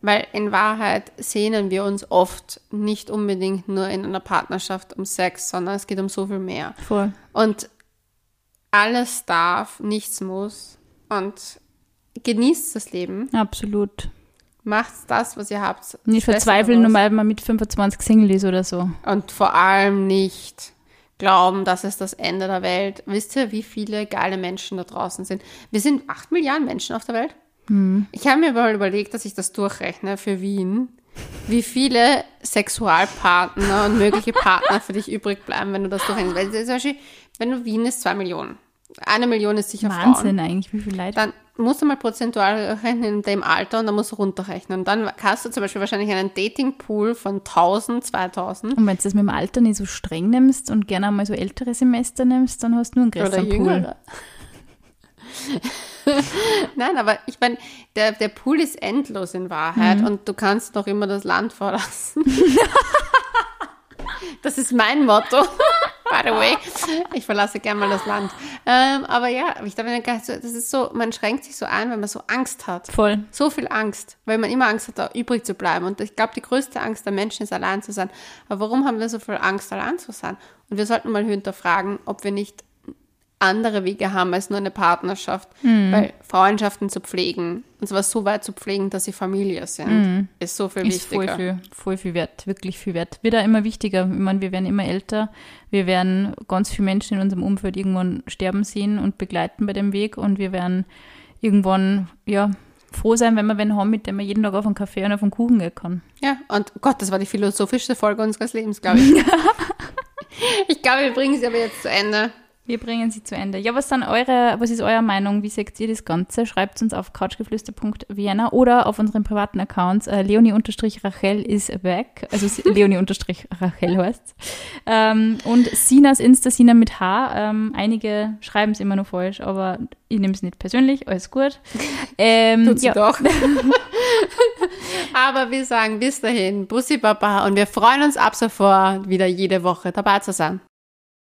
Weil in Wahrheit sehnen wir uns oft nicht unbedingt nur in einer Partnerschaft um Sex, sondern es geht um so viel mehr. Voll. Und alles darf, nichts muss. Und genießt das Leben. Absolut. Macht das, was ihr habt. Nicht verzweifeln, nur weil man mit 25 Single ist oder so. Und vor allem nicht glauben, das ist das Ende der Welt. Wisst ihr, wie viele geile Menschen da draußen sind? Wir sind acht Milliarden Menschen auf der Welt. Ich habe mir mal überlegt, dass ich das durchrechne für Wien. Wie viele Sexualpartner und mögliche Partner für dich übrig bleiben, wenn du das durchrechnest. Weil zum Beispiel, wenn du Wien ist, zwei Millionen. Eine Million ist sicher Frauen. Wahnsinn eigentlich, wie viel Leute. Dann musst du mal prozentual rechnen in dem Alter und dann musst du runterrechnen. Und dann hast du zum Beispiel wahrscheinlich einen Datingpool von 1000, 2000 Und wenn du das mit dem Alter nicht so streng nimmst und gerne einmal so ältere Semester nimmst, dann hast du nur einen oder größeren Pool. jüngere. [LAUGHS] Nein, aber ich meine, der, der Pool ist endlos in Wahrheit und du kannst noch immer das Land verlassen. [LAUGHS] das ist mein Motto. [LAUGHS] By the way, [LAUGHS] ich verlasse gerne mal das Land. Ähm, aber ja, ich glaube, das ist so, man schränkt sich so ein, wenn man so Angst hat. Voll. So viel Angst, weil man immer Angst hat, da übrig zu bleiben. Und ich glaube, die größte Angst der Menschen ist, allein zu sein. Aber warum haben wir so viel Angst, allein zu sein? Und wir sollten mal hinterfragen, ob wir nicht andere Wege haben als nur eine Partnerschaft. Weil Freundschaften zu pflegen, und zwar so weit zu pflegen, dass sie Familie sind, ist so viel Ist voll wichtiger. viel, voll viel wert, wirklich viel wert. Wird auch immer wichtiger. Ich meine, wir werden immer älter. Wir werden ganz viele Menschen in unserem Umfeld irgendwann sterben sehen und begleiten bei dem Weg. Und wir werden irgendwann, ja, froh sein, wenn wir wen haben, mit dem wir jeden Tag auf einen Kaffee und auf einen Kuchen gehen kann. Ja, und Gott, das war die philosophischste Folge unseres Lebens, glaube ich. [LAUGHS] ich glaube, wir bringen sie aber jetzt zu Ende. Wir bringen sie zu Ende. Ja, was eure, was ist eure Meinung? Wie seht ihr das Ganze? Schreibt uns auf couchgeflüster.vienna oder auf unseren privaten Accounts. Äh, Leonie-Rachel ist weg. Also [LAUGHS] Leonie-Rachel heißt ähm, Und Sinas Insta, Sina mit H. Ähm, einige schreiben es immer nur falsch, aber ich nehme es nicht persönlich. Alles gut. [LAUGHS] Ähm, Tut sie ja, doch. [LAUGHS] aber wir sagen bis dahin, Bussi Baba und wir freuen uns ab sofort wieder jede Woche dabei zu sein.